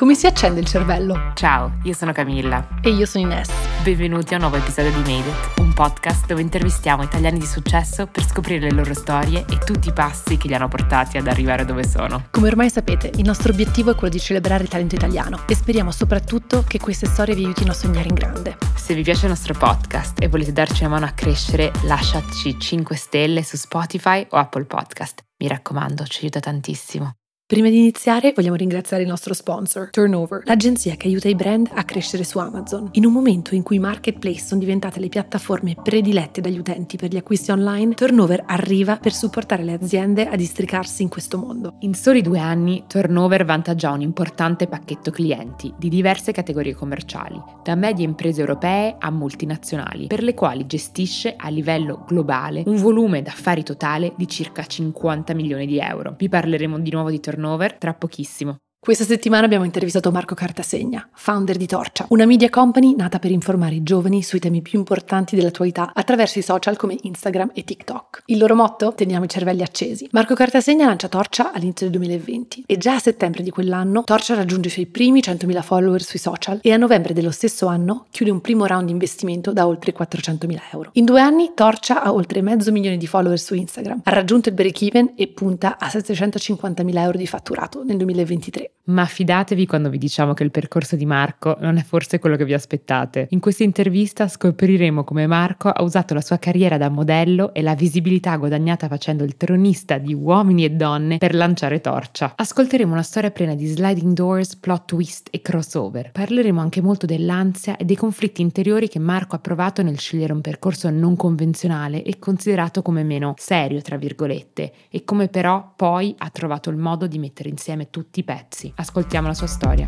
Come si accende il cervello? Ciao, io sono Camilla. E io sono Ines. Benvenuti a un nuovo episodio di Made It, un podcast dove intervistiamo italiani di successo per scoprire le loro storie e tutti i passi che li hanno portati ad arrivare dove sono. Come ormai sapete, il nostro obiettivo è quello di celebrare il talento italiano e speriamo soprattutto che queste storie vi aiutino a sognare in grande. Se vi piace il nostro podcast e volete darci una mano a crescere, lasciateci 5 stelle su Spotify o Apple Podcast. Mi raccomando, ci aiuta tantissimo. Prima di iniziare vogliamo ringraziare il nostro sponsor, Turnover, l'agenzia che aiuta i brand a crescere su Amazon. In un momento in cui i marketplace sono diventate le piattaforme predilette dagli utenti per gli acquisti online, Turnover arriva per supportare le aziende a districarsi in questo mondo. In soli due anni, Turnover vanta già un importante pacchetto clienti di diverse categorie commerciali, da medie imprese europee a multinazionali, per le quali gestisce a livello globale un volume d'affari totale di circa 50 milioni di euro. Vi parleremo di nuovo di Turnover turnover tra pochissimo. Questa settimana abbiamo intervistato Marco Cartasegna, founder di Torcia, una media company nata per informare i giovani sui temi più importanti dell'attualità attraverso i social come Instagram e TikTok. Il loro motto? Teniamo i cervelli accesi. Marco Cartasegna lancia Torcia all'inizio del 2020 e già a settembre di quell'anno Torcia raggiunge i suoi primi 100.000 follower sui social e a novembre dello stesso anno chiude un primo round di investimento da oltre 400.000 euro. In due anni Torcia ha oltre mezzo milione di follower su Instagram, ha raggiunto il break-even e punta a 750.000 euro di fatturato nel 2023 ma fidatevi quando vi diciamo che il percorso di Marco non è forse quello che vi aspettate. In questa intervista scopriremo come Marco ha usato la sua carriera da modello e la visibilità guadagnata facendo il tronista di uomini e donne per lanciare Torcia. Ascolteremo una storia piena di sliding doors, plot twist e crossover. Parleremo anche molto dell'ansia e dei conflitti interiori che Marco ha provato nel scegliere un percorso non convenzionale e considerato come meno serio, tra virgolette, e come però poi ha trovato il modo di mettere insieme tutti i pezzi. Ascoltiamo la sua storia.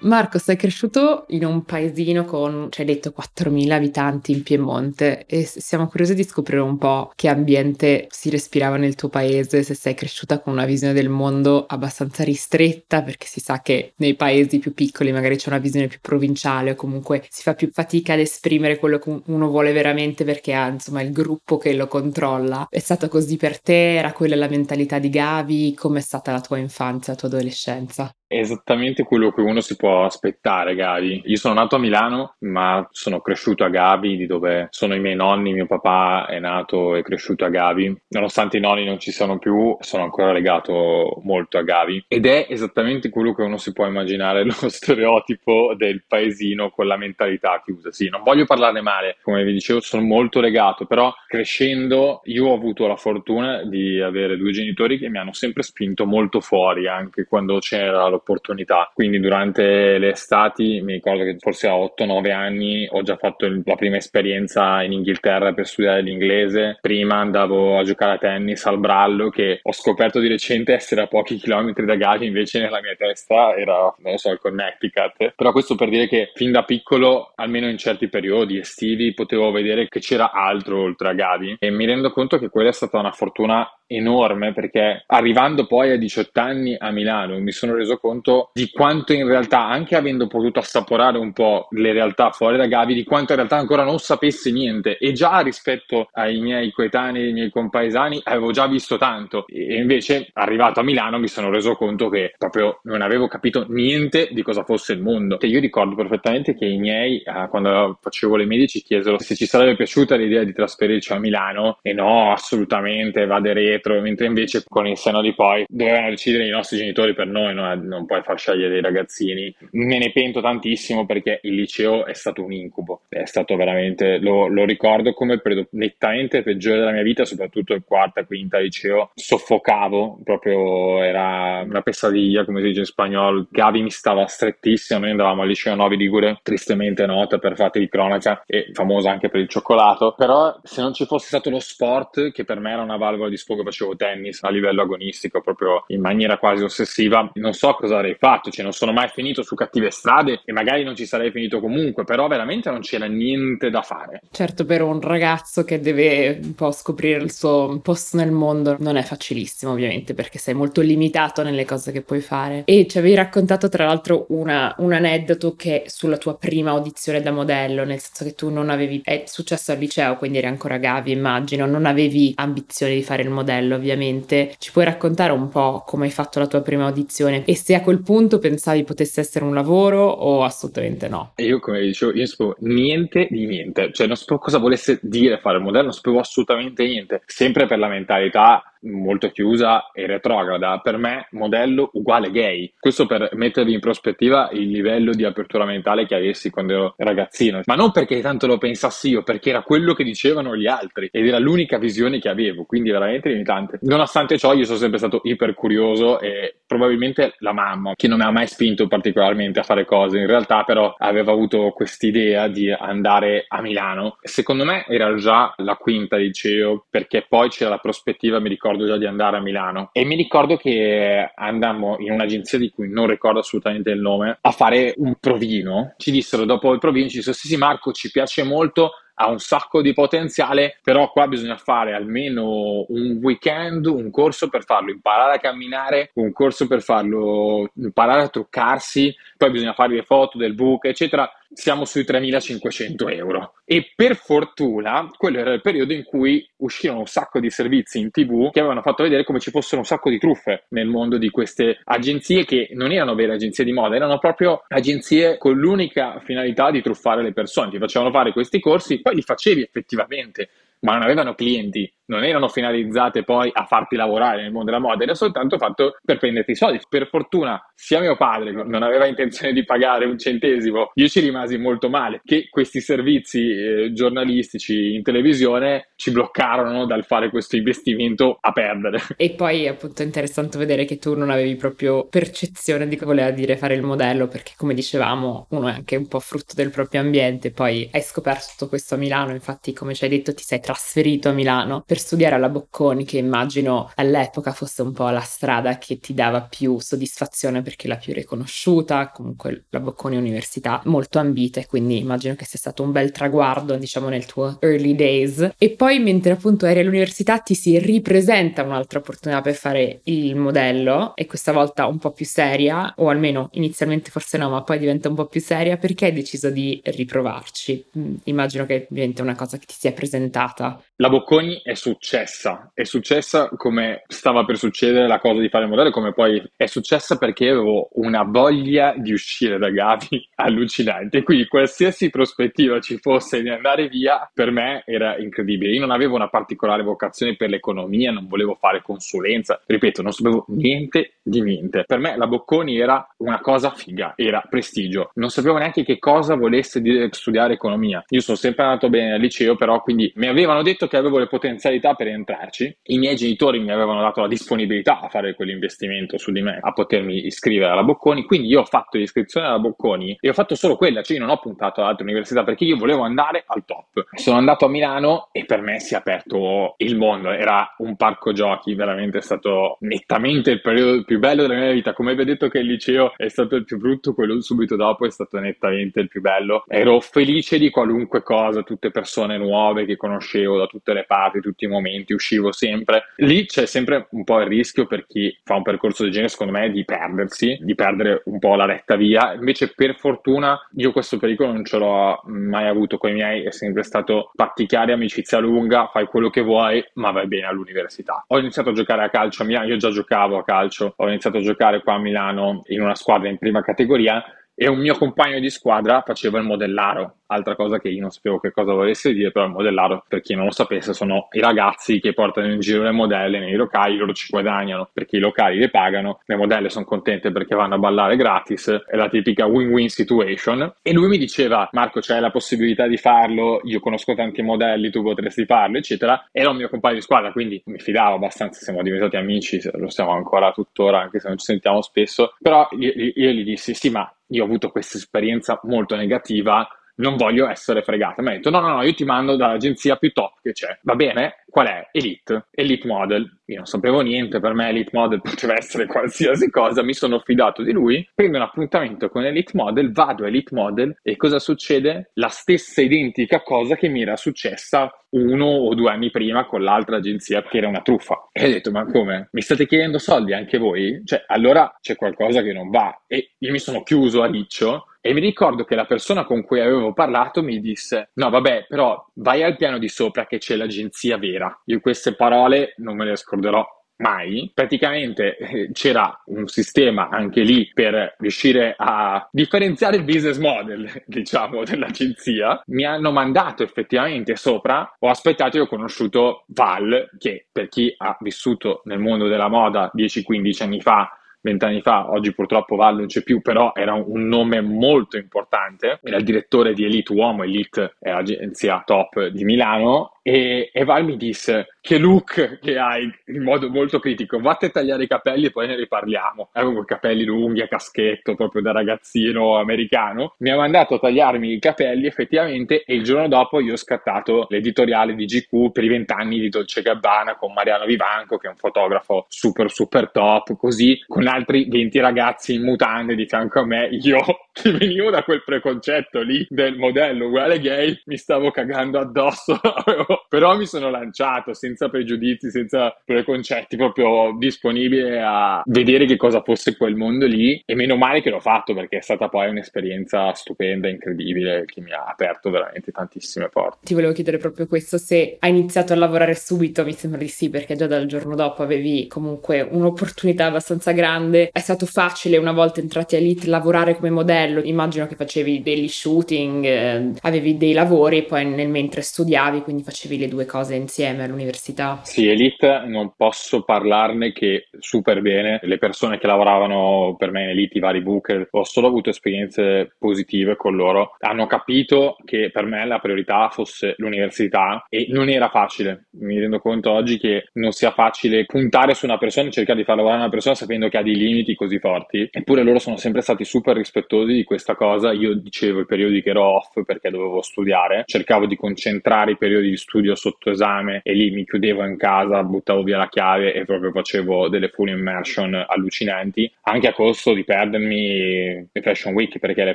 Marco, sei cresciuto in un paesino con, ci hai detto, 4.000 abitanti in Piemonte e siamo curiosi di scoprire un po' che ambiente si respirava nel tuo paese, se sei cresciuta con una visione del mondo abbastanza ristretta, perché si sa che nei paesi più piccoli magari c'è una visione più provinciale o comunque si fa più fatica ad esprimere quello che uno vuole veramente perché ha insomma il gruppo che lo controlla. È stato così per te? Era quella la mentalità di Gavi? Com'è stata la tua infanzia, la tua adolescenza? Esattamente quello che uno si può aspettare, Gavi. Io sono nato a Milano, ma sono cresciuto a Gavi, di dove sono i miei nonni. Mio papà è nato e cresciuto a Gavi. Nonostante i nonni non ci siano più, sono ancora legato molto a Gavi. Ed è esattamente quello che uno si può immaginare, lo stereotipo del paesino con la mentalità chiusa. Sì, non voglio parlarne male, come vi dicevo, sono molto legato, però crescendo io ho avuto la fortuna di avere due genitori che mi hanno sempre spinto molto fuori, anche quando c'era lo l'opportunità. Quindi durante le estati, mi ricordo che forse a 8-9 anni ho già fatto il, la prima esperienza in Inghilterra per studiare l'inglese. Prima andavo a giocare a tennis al Brallo, che ho scoperto di recente essere a pochi chilometri da Gavi, invece nella mia testa era, non lo so, il Connecticut. Però questo per dire che fin da piccolo, almeno in certi periodi estivi, potevo vedere che c'era altro oltre a Gavi e mi rendo conto che quella è stata una fortuna enorme perché arrivando poi a 18 anni a Milano mi sono reso conto di quanto in realtà, anche avendo potuto assaporare un po' le realtà fuori da Gavi, di quanto in realtà ancora non sapessi niente e già rispetto ai miei coetanei, ai miei compaesani avevo già visto tanto e invece arrivato a Milano mi sono reso conto che proprio non avevo capito niente di cosa fosse il mondo. Io ricordo perfettamente che i miei eh, quando facevo le medie ci chiesero se ci sarebbe piaciuta l'idea di trasferirci a Milano e no, assolutamente, vada dietro, mentre invece con il seno di poi dovevano decidere i nostri genitori per noi, non, non puoi far scegliere dei ragazzini. Me ne pento tantissimo perché il liceo è stato un incubo, è stato veramente, lo, lo ricordo come il periodo nettamente peggiore della mia vita, soprattutto il quarta, quinta liceo, soffocavo, proprio era una pesadilla, come si dice in spagnolo, Gavi mi stava strettissimo, noi andavamo al liceo Novi Ligure, tristemente nota per fatti di cronaca e famosa anche per il cioccolato, però se non ci fosse stato lo sport, che per me era una valvola di sfogo, facevo tennis a livello agonistico, proprio in maniera quasi ossessiva, non so cosa avrei fatto, cioè non sono mai finito su cattive strade e magari non ci sarei finito comunque, però veramente non c'era niente da fare. Certo, per un ragazzo che deve un po' scoprire il suo posto nel mondo non è facilissimo ovviamente perché sei molto limitato nelle cose che puoi fare. E ci avevi raccontato tra l'altro una, un aneddoto che sulla tua prima audizione da modello, nel senso che tu non avevi, è successo al liceo, quindi eri ancora Gavi immagino, non avevi ambizione di fare il modello modello ovviamente. Ci puoi raccontare un po' come hai fatto la tua prima audizione e se a quel punto pensavi potesse essere un lavoro o assolutamente no? Io come dicevo, io non sapevo niente di niente, cioè non sapevo cosa volesse dire fare il modello, non sapevo assolutamente niente, sempre per la mentalità molto chiusa e retrograda. Per me, modello uguale gay. Questo per mettervi in prospettiva il livello di apertura mentale che avessi quando ero ragazzino. Ma non perché tanto lo pensassi io, perché era quello che dicevano gli altri ed era l'unica visione che avevo, quindi veramente limitante. Nonostante ciò, io sono sempre stato iper curioso e probabilmente la mamma, che non mi ha mai spinto particolarmente a fare cose, in realtà però aveva avuto quest'idea di andare a Milano. Secondo me era già la quinta liceo, perché poi c'era la prospettiva, mi ricordo ricordo già di andare a Milano e mi ricordo che andammo in un'agenzia di cui non ricordo assolutamente il nome a fare un provino. Ci dissero dopo il provino, ci dissero sì sì Marco ci piace molto, ha un sacco di potenziale, però qua bisogna fare almeno un weekend, un corso per farlo imparare a camminare, un corso per farlo imparare a truccarsi, poi bisogna fare le foto del book, eccetera siamo sui 3.500 euro. E per fortuna quello era il periodo in cui uscirono un sacco di servizi in tv che avevano fatto vedere come ci fossero un sacco di truffe nel mondo di queste agenzie che non erano vere agenzie di moda, erano proprio agenzie con l'unica finalità di truffare le persone. Ti facevano fare questi corsi, poi li facevi effettivamente ma non avevano clienti, non erano finalizzate poi a farti lavorare nel mondo della moda, era soltanto fatto per prenderti i soldi. Per fortuna, sia mio padre non aveva intenzione di pagare un centesimo, io ci rimasi molto male che questi servizi eh, giornalistici in televisione ci bloccarono dal fare questo investimento a perdere. E poi appunto è interessante vedere che tu non avevi proprio percezione di cosa voleva dire fare il modello, perché come dicevamo, uno è anche un po' frutto del proprio ambiente, poi hai scoperto tutto questo a Milano, infatti come ci hai detto ti sei trasferito a Milano per studiare alla Bocconi, che immagino all'epoca fosse un po' la strada che ti dava più soddisfazione perché la più riconosciuta, comunque la Bocconi Università molto ambita e quindi immagino che sia stato un bel traguardo, diciamo, nel tuo early days. E poi mentre appunto eri all'università ti si ripresenta un'altra opportunità per fare il modello e questa volta un po' più seria, o almeno inizialmente forse no, ma poi diventa un po' più seria perché hai deciso di riprovarci. Mm, immagino che diventa una cosa che ti sia presentata. La Bocconi è successa, è successa come stava per succedere la cosa di fare il modello, come poi è successa perché avevo una voglia di uscire da Gavi allucinante, quindi qualsiasi prospettiva ci fosse di andare via per me era incredibile. Io non avevo una particolare vocazione per l'economia, non volevo fare consulenza, ripeto, non sapevo niente di niente. Per me la Bocconi era una cosa figa, era prestigio. Non sapevo neanche che cosa volesse studiare economia. Io sono sempre andato bene al liceo, però quindi mi avevano detto che avevo le potenzialità per entrarci, i miei genitori mi avevano dato la disponibilità a fare quell'investimento su di me, a potermi iscrivere alla Bocconi, quindi io ho fatto l'iscrizione alla Bocconi e ho fatto solo quella, cioè io non ho puntato ad altre università perché io volevo andare al top. Sono andato a Milano e per me si è aperto il mondo, era un parco giochi, veramente è stato nettamente il periodo più bello della mia vita, come vi ho detto che il liceo è stato il più brutto, quello subito dopo è stato nettamente il più bello. Ero felice di qualunque cosa, tutte persone nuove che conoscevo da tutte le parti, tutti i momenti, uscivo sempre. Lì c'è sempre un po' il rischio per chi fa un percorso del genere, secondo me, di perdersi, di perdere un po' la retta via. Invece, per fortuna, io questo pericolo non ce l'ho mai avuto con i miei, è sempre stato patticare amicizia lunga, fai quello che vuoi, ma vai bene all'università. Ho iniziato a giocare a calcio a Milano, io già giocavo a calcio, ho iniziato a giocare qua a Milano in una squadra in prima categoria e un mio compagno di squadra faceva il modellaro, altra cosa che io non sapevo che cosa volesse dire, però il modellaro, per chi non lo sapesse, sono i ragazzi che portano in giro le modelle nei locali, loro ci guadagnano perché i locali le pagano, le modelle sono contente perché vanno a ballare gratis, è la tipica win-win situation. E lui mi diceva, Marco c'è la possibilità di farlo, io conosco tanti modelli, tu potresti farlo, eccetera. Era un mio compagno di squadra, quindi mi fidavo abbastanza, siamo diventati amici, lo siamo ancora tuttora, anche se non ci sentiamo spesso, però io, io gli dissi, sì, ma io ho avuto questa esperienza molto negativa, non voglio essere fregata. Mi ha detto: no, no, no, io ti mando dall'agenzia più top che c'è. Va bene? Qual è? Elite. Elite Model. Io non sapevo niente, per me Elite Model poteva essere qualsiasi cosa, mi sono fidato di lui, prendo un appuntamento con Elite Model, vado a Elite Model e cosa succede? La stessa identica cosa che mi era successa uno o due anni prima con l'altra agenzia che era una truffa. E ho detto, ma come? Mi state chiedendo soldi anche voi? Cioè, allora c'è qualcosa che non va. E io mi sono chiuso a riccio E mi ricordo che la persona con cui avevo parlato mi disse: No, vabbè, però vai al piano di sopra che c'è l'agenzia vera. Io queste parole non me le scorderò mai, praticamente eh, c'era un sistema anche lì per riuscire a differenziare il business model, diciamo, dell'agenzia. Mi hanno mandato effettivamente sopra, ho aspettato e ho conosciuto Val, che per chi ha vissuto nel mondo della moda 10-15 anni fa vent'anni fa, oggi purtroppo Val non c'è più, però era un nome molto importante, era il direttore di Elite Uomo, Elite è l'agenzia top di Milano e, e Val mi disse che look che hai in modo molto critico, vatti a tagliare i capelli e poi ne riparliamo. Avevo i capelli lunghi a caschetto, proprio da ragazzino americano. Mi ha mandato a tagliarmi i capelli effettivamente e il giorno dopo io ho scattato l'editoriale di GQ per i vent'anni di Dolce Gabbana con Mariano Vivanco, che è un fotografo super super top, così con altri 20 ragazzi in mutande di fianco a me, io che venivo da quel preconcetto lì del modello uguale gay, mi stavo cagando addosso, però mi sono lanciato senza pregiudizi, senza preconcetti, proprio disponibile a vedere che cosa fosse quel mondo lì. E meno male che l'ho fatto perché è stata poi un'esperienza stupenda, incredibile, che mi ha aperto veramente tantissime porte. Ti volevo chiedere proprio questo, se hai iniziato a lavorare subito, mi sembra di sì, perché già dal giorno dopo avevi comunque un'opportunità abbastanza grande, è stato facile una volta entrati a Elite lavorare come modello, immagino che facevi degli shooting, eh, avevi dei lavori, poi nel mentre studiavi, quindi facevi le due cose insieme all'università. Sì, Elite non posso parlarne che super bene, le persone che lavoravano per me in Elite, i vari booker, ho solo avuto esperienze positive con loro, hanno capito che per me la priorità fosse l'università e non era facile, mi rendo conto oggi che non sia facile puntare su una persona e cercare di far lavorare una persona sapendo che ha dei limiti così forti, eppure loro sono sempre stati super rispettosi di questa cosa, io dicevo i periodi che ero off perché dovevo studiare, cercavo di concentrare i periodi di studio sotto esame e lì mi chiudevo in casa, buttavo via la chiave e proprio facevo delle full immersion allucinanti, anche a costo di perdermi le Fashion Week, perché le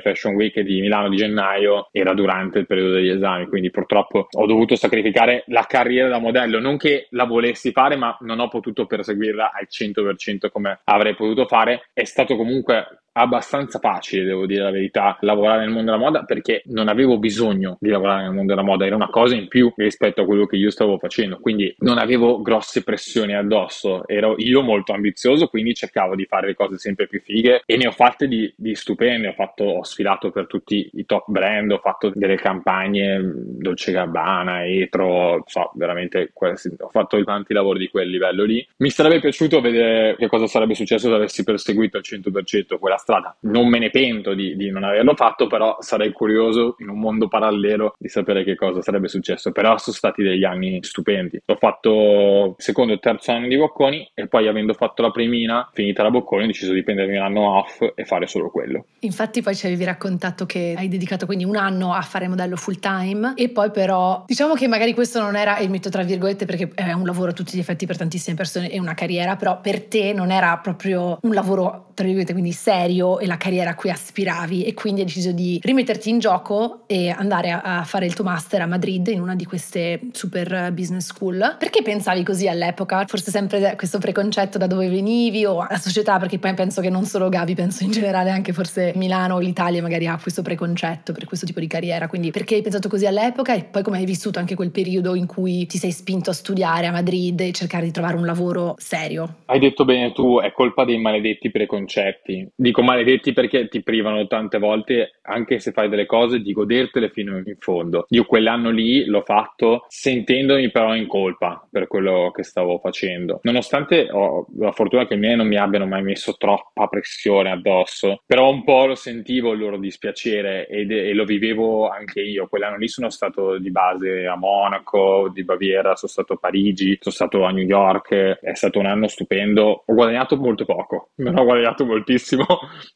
Fashion Week di Milano di gennaio era durante il periodo degli esami, quindi purtroppo ho dovuto sacrificare la carriera da modello, non che la volessi fare, ma non ho potuto perseguirla al 100% come avrei potuto fare. È stato comunque abbastanza facile, devo dire la verità, lavorare nel mondo della moda perché non avevo bisogno di lavorare nel mondo della moda, era una cosa in più rispetto a quello che io stavo facendo, quindi non avevo grosse pressioni addosso, ero io molto ambizioso, quindi cercavo di fare le cose sempre più fighe e ne ho fatte di, di stupende, ho, fatto, ho sfilato per tutti i top brand, ho fatto delle campagne Dolce Gabbana, Etro, so, veramente ho fatto tanti lavori di quel livello lì. Mi sarebbe piaciuto vedere che cosa sarebbe successo se avessi perseguito al 100% quella strada. Non me ne pento di, di, non averlo fatto, però sarei curioso in un mondo parallelo di sapere che cosa sarebbe successo. Però sono stati degli anni stupendi. Ho fatto secondo e terzo anno di Bocconi e poi avendo fatto la primina, finita la Bocconi, ho deciso di prendermi un anno off e fare solo quello. Infatti poi ci avevi raccontato che hai dedicato quindi un anno a fare modello full time e poi però diciamo che magari questo non era, e metto tra virgolette perché è un lavoro a tutti gli effetti per tantissime persone e una carriera, però per te non era proprio un lavoro tra virgolette quindi serio serio e la carriera a cui aspiravi e quindi hai deciso di rimetterti in gioco e andare a, a fare il tuo master a Madrid in una di queste super business school. Perché pensavi così all'epoca? Forse sempre questo preconcetto da dove venivi o la società, perché poi penso che non solo Gavi, penso in generale anche forse Milano o l'Italia magari ha questo preconcetto per questo tipo di carriera. Quindi perché hai pensato così all'epoca e poi come hai vissuto anche quel periodo in cui ti sei spinto a studiare a Madrid e cercare di trovare un lavoro serio? Hai detto bene tu, è colpa dei maledetti preconcetti. Dico maledetti perché ti privano tante volte, anche se fai delle cose, di godertele fino in fondo. Io quell'anno lì l'ho fatto sentendomi però in colpa per quello che stavo facendo. Nonostante ho la fortuna che i miei non mi abbiano mai messo troppa pressione addosso, però un po' lo sentivo il loro dispiacere ed, e lo vivevo anche io. Quell'anno lì sono stato di base a Monaco, di Baviera, sono stato a Parigi, sono stato a New York, è stato un anno stupendo. Ho guadagnato molto poco, non ho guadagnato moltissimo,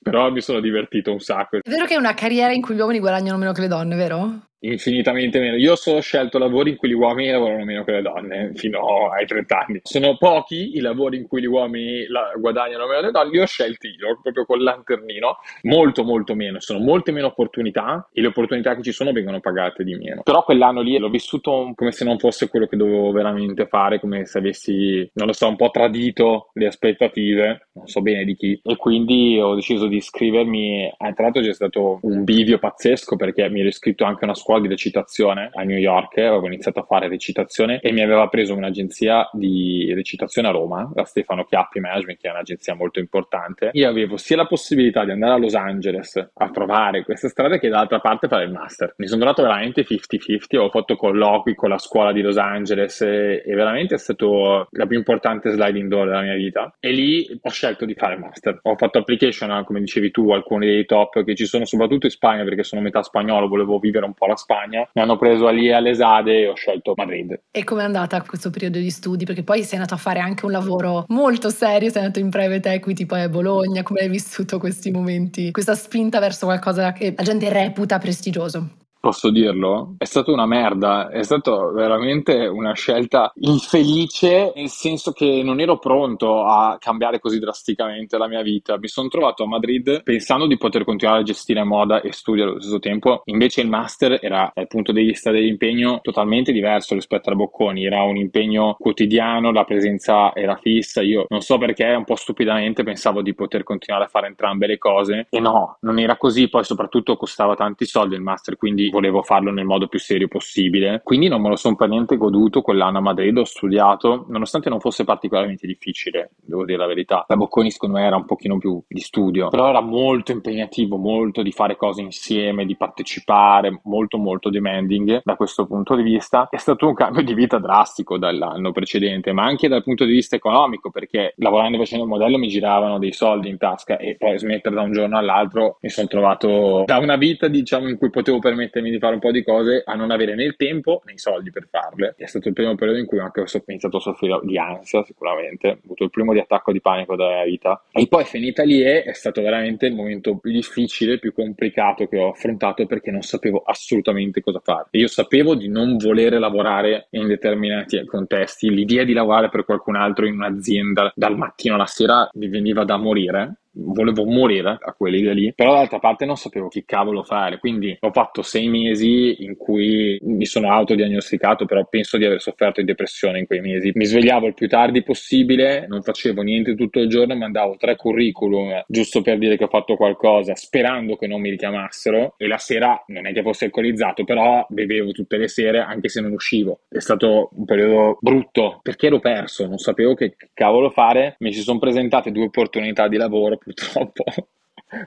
però mi sono divertito un sacco. È vero che è una carriera in cui gli uomini guadagnano meno che le donne, vero? Infinitamente meno. Io ho solo scelto lavori in cui gli uomini lavorano meno che le donne fino ai 30 anni. Sono pochi i lavori in cui gli uomini guadagnano meno delle donne, li ho scelti io proprio col lanternino, molto molto meno, sono molte meno opportunità. E le opportunità che ci sono vengono pagate di meno. Però quell'anno lì l'ho vissuto come se non fosse quello che dovevo veramente fare, come se avessi, non lo so, un po' tradito le aspettative, non so bene di chi, e quindi ho deciso di iscrivermi, eh, tra l'altro c'è stato un bivio pazzesco perché mi ero iscritto anche una scuola di recitazione a New York, avevo iniziato a fare recitazione e mi aveva preso un'agenzia di recitazione a Roma, la Stefano Chiappi Management, che è un'agenzia molto importante. Io avevo sia la possibilità di andare a Los Angeles a provare queste strade che dall'altra parte fare il master. Mi sono trovato veramente 50-50, ho fatto colloqui con la scuola di Los Angeles e, e veramente è stato la più importante sliding door della mia vita. E lì ho scelto di fare il master. Ho fatto application, come dicevi tu, alcuni dei top che ci sono soprattutto in Spagna perché sono metà spagnolo, volevo vivere un po' la Spagna. Mi hanno preso lì all'esade e ho scelto Madrid. E com'è andata questo periodo di studi? Perché poi sei andato a fare anche un lavoro molto serio, sei andato in private equity poi a Bologna. Come hai vissuto questi momenti, questa spinta verso qualcosa che la gente reputa prestigioso? Posso dirlo? È stata una merda, è stata veramente una scelta infelice, nel senso che non ero pronto a cambiare così drasticamente la mia vita. Mi sono trovato a Madrid pensando di poter continuare a gestire moda e studio allo stesso tempo, invece il master era dal punto di vista dell'impegno totalmente diverso rispetto alla Bocconi, era un impegno quotidiano, la presenza era fissa, io non so perché un po' stupidamente pensavo di poter continuare a fare entrambe le cose e no, non era così, poi soprattutto costava tanti soldi il master, quindi volevo farlo nel modo più serio possibile. Quindi non me lo sono per niente goduto quell'anno a Madrid, ho studiato, nonostante non fosse particolarmente difficile, devo dire la verità. La Bocconi secondo me era un pochino più di studio, però era molto impegnativo, molto di fare cose insieme, di partecipare, molto molto demanding da questo punto di vista. È stato un cambio di vita drastico dall'anno precedente, ma anche dal punto di vista economico, perché lavorando e facendo il modello mi giravano dei soldi in tasca e poi smettere da un giorno all'altro mi sono trovato da una vita diciamo in cui potevo permettermi permettermi di fare un po' di cose a non avere né il tempo né i soldi per farle. È stato il primo periodo in cui anche ho iniziato a soffrire di ansia, sicuramente. Ho avuto il primo di attacco di panico della mia vita. E poi finita lì è stato veramente il momento più difficile, più complicato che ho affrontato perché non sapevo assolutamente cosa fare. Io sapevo di non volere lavorare in determinati contesti. L'idea di lavorare per qualcun altro in un'azienda dal mattino alla sera mi veniva da morire volevo morire a quelle lì, però dall'altra parte non sapevo che cavolo fare, quindi ho fatto sei mesi in cui mi sono autodiagnosticato, però penso di aver sofferto di depressione in quei mesi. Mi svegliavo il più tardi possibile, non facevo niente tutto il giorno, mandavo tre curriculum giusto per dire che ho fatto qualcosa, sperando che non mi richiamassero e la sera non è che fosse alcolizzato, però bevevo tutte le sere anche se non uscivo. È stato un periodo brutto perché ero perso, non sapevo che cavolo fare, mi si sono presentate due opportunità di lavoro purtroppo.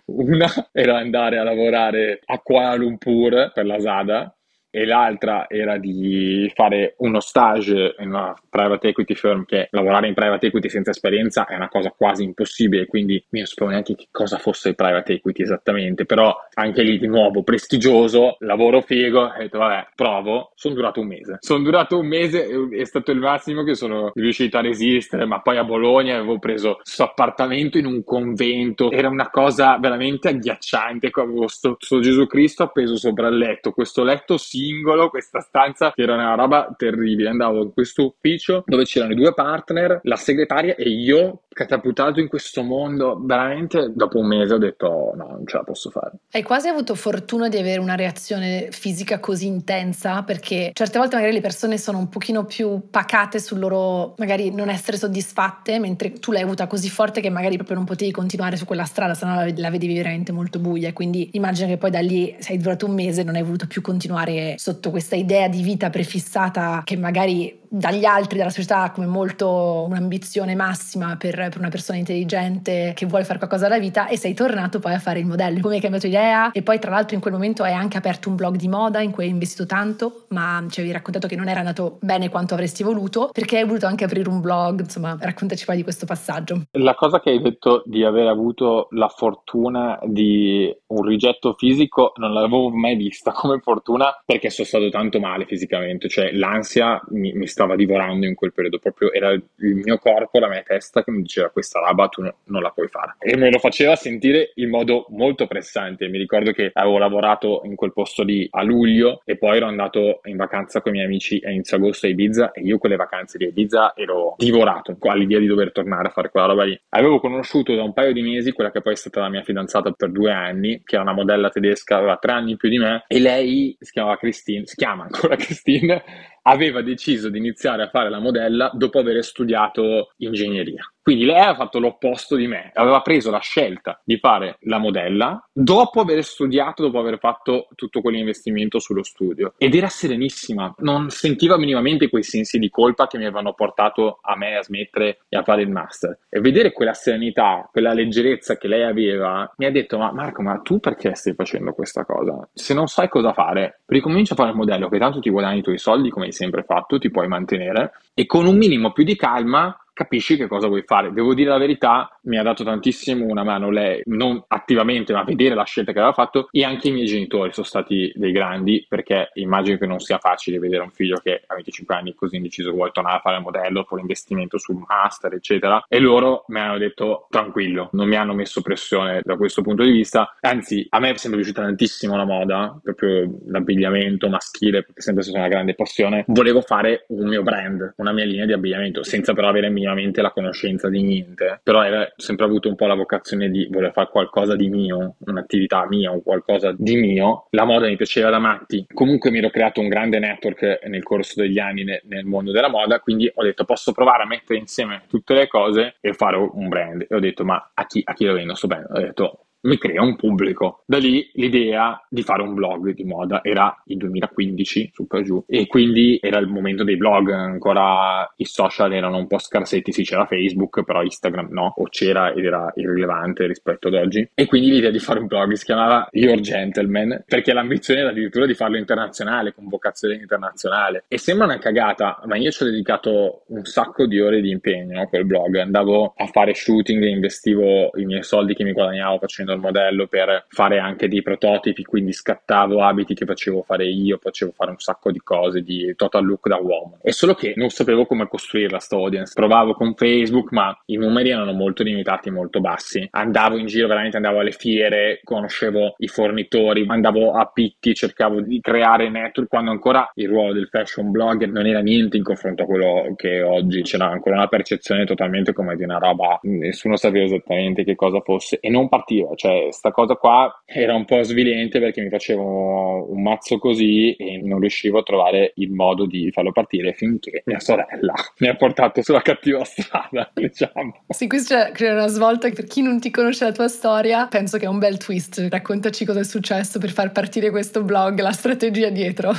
Una era andare a lavorare a Kuala Lumpur per la Sada e l'altra era di fare uno stage in una private equity firm che lavorare in private equity senza esperienza è una cosa quasi impossibile, quindi non sapevo neanche che cosa fosse il private equity esattamente, però anche lì di nuovo prestigioso, lavoro figo, ho detto vabbè, provo, sono durato un mese. Sono durato un mese, è stato il massimo che sono riuscito a resistere, ma poi a Bologna avevo preso questo appartamento in un convento, era una cosa veramente agghiacciante, avevo sto Gesù Cristo appeso sopra il letto, questo letto si singolo, questa stanza che era una roba terribile. Andavo in questo ufficio dove c'erano i due partner, la segretaria e io catapultato in questo mondo. Veramente dopo un mese ho detto oh, no, non ce la posso fare. Hai quasi avuto fortuna di avere una reazione fisica così intensa perché certe volte magari le persone sono un pochino più pacate sul loro magari non essere soddisfatte, mentre tu l'hai avuta così forte che magari proprio non potevi continuare su quella strada, se no la, la vedevi veramente molto buia. Quindi immagino che poi da lì sei durato un mese e non hai voluto più continuare sotto questa idea di vita prefissata che magari dagli altri, dalla società, come molto un'ambizione massima per, per, una persona intelligente che vuole fare qualcosa della vita e sei tornato poi a fare il modello. Come hai cambiato idea? E poi tra l'altro in quel momento hai anche aperto un blog di moda in cui hai investito tanto, ma ci avevi raccontato che non era andato bene quanto avresti voluto, perché hai voluto anche aprire un blog, insomma raccontaci poi di questo passaggio. La cosa che hai detto di aver avuto la fortuna di un rigetto fisico non l'avevo mai vista come fortuna perché sono stato tanto male fisicamente, cioè l'ansia mi, mi sta stava divorando in quel periodo, proprio era il mio corpo, la mia testa che mi diceva questa roba tu no, non la puoi fare. E me lo faceva sentire in modo molto pressante. Mi ricordo che avevo lavorato in quel posto lì a luglio e poi ero andato in vacanza con i miei amici a inizio agosto a Ibiza e io quelle vacanze di Ibiza ero divorato all'idea di dover tornare a fare quella roba lì. Avevo conosciuto da un paio di mesi quella che poi è stata la mia fidanzata per due anni, che è una modella tedesca, aveva tre anni più di me e lei si chiamava Christine, si chiama ancora Christine, aveva deciso di iniziare a fare la modella dopo aver studiato ingegneria. Quindi lei ha fatto l'opposto di me, aveva preso la scelta di fare la modella dopo aver studiato, dopo aver fatto tutto quell'investimento sullo studio ed era serenissima, non sentiva minimamente quei sensi di colpa che mi avevano portato a me a smettere e a fare il master. E vedere quella serenità, quella leggerezza che lei aveva, mi ha detto ma Marco, ma tu perché stai facendo questa cosa? Se non sai cosa fare, ricomincia a fare il modello che tanto ti guadagni i tuoi soldi come hai sempre fatto, ti puoi mantenere e con un minimo più di calma capisci che cosa vuoi fare. Devo dire la verità, mi ha dato tantissimo una mano lei, non attivamente, ma vedere la scelta che aveva fatto e anche i miei genitori sono stati dei grandi perché immagino che non sia facile vedere un figlio che a 25 anni così indeciso vuole tornare a fare il modello, poi l'investimento sul master, eccetera. E loro mi hanno detto tranquillo, non mi hanno messo pressione da questo punto di vista. Anzi, a me è sempre piaciuta tantissimo la moda, proprio l'abbigliamento maschile, perché è sempre stata una grande passione. Volevo fare un mio brand, una mia linea di abbigliamento, senza però avere minimamente la conoscenza di niente. Però era sempre avuto un po' la vocazione di voler fare qualcosa di mio, un'attività mia o qualcosa di mio. La moda mi piaceva da matti. Comunque mi ero creato un grande network nel corso degli anni nel, nel mondo della moda, quindi ho detto posso provare a mettere insieme tutte le cose e fare un brand. E ho detto ma a chi, a chi lo vendo sto brand? Ho detto mi crea un pubblico. Da lì l'idea di fare un blog di moda era il 2015, su per giù, e quindi era il momento dei blog, ancora i social erano un po' scarsetti, sì c'era Facebook, però Instagram no, o c'era ed era irrilevante rispetto ad oggi. E quindi l'idea di fare un blog si chiamava Your Gentleman, perché l'ambizione era addirittura di farlo internazionale, con vocazione internazionale. E sembra una cagata, ma io ci ho dedicato un sacco di ore di impegno a quel blog, andavo a fare shooting investivo i miei soldi che mi guadagnavo facendo il modello per fare anche dei prototipi, quindi scattavo abiti che facevo fare io, facevo fare un sacco di cose di total look da uomo. È solo che non sapevo come costruire la sta audience. Provavo con Facebook, ma i numeri erano molto limitati, molto bassi. Andavo in giro, veramente andavo alle fiere, conoscevo i fornitori, andavo a picchi, cercavo di creare network quando ancora il ruolo del fashion blogger non era niente in confronto a quello che oggi c'era ancora una percezione totalmente come di una roba, nessuno sapeva esattamente che cosa fosse e non partiva, cioè, sta cosa qua era un po' svilente perché mi facevo un mazzo così e non riuscivo a trovare il modo di farlo partire finché mia sorella mi ha portato sulla cattiva strada, diciamo. Sì, questo crea una svolta per chi non ti conosce la tua storia, penso che è un bel twist. Raccontaci cosa è successo per far partire questo blog, la strategia dietro.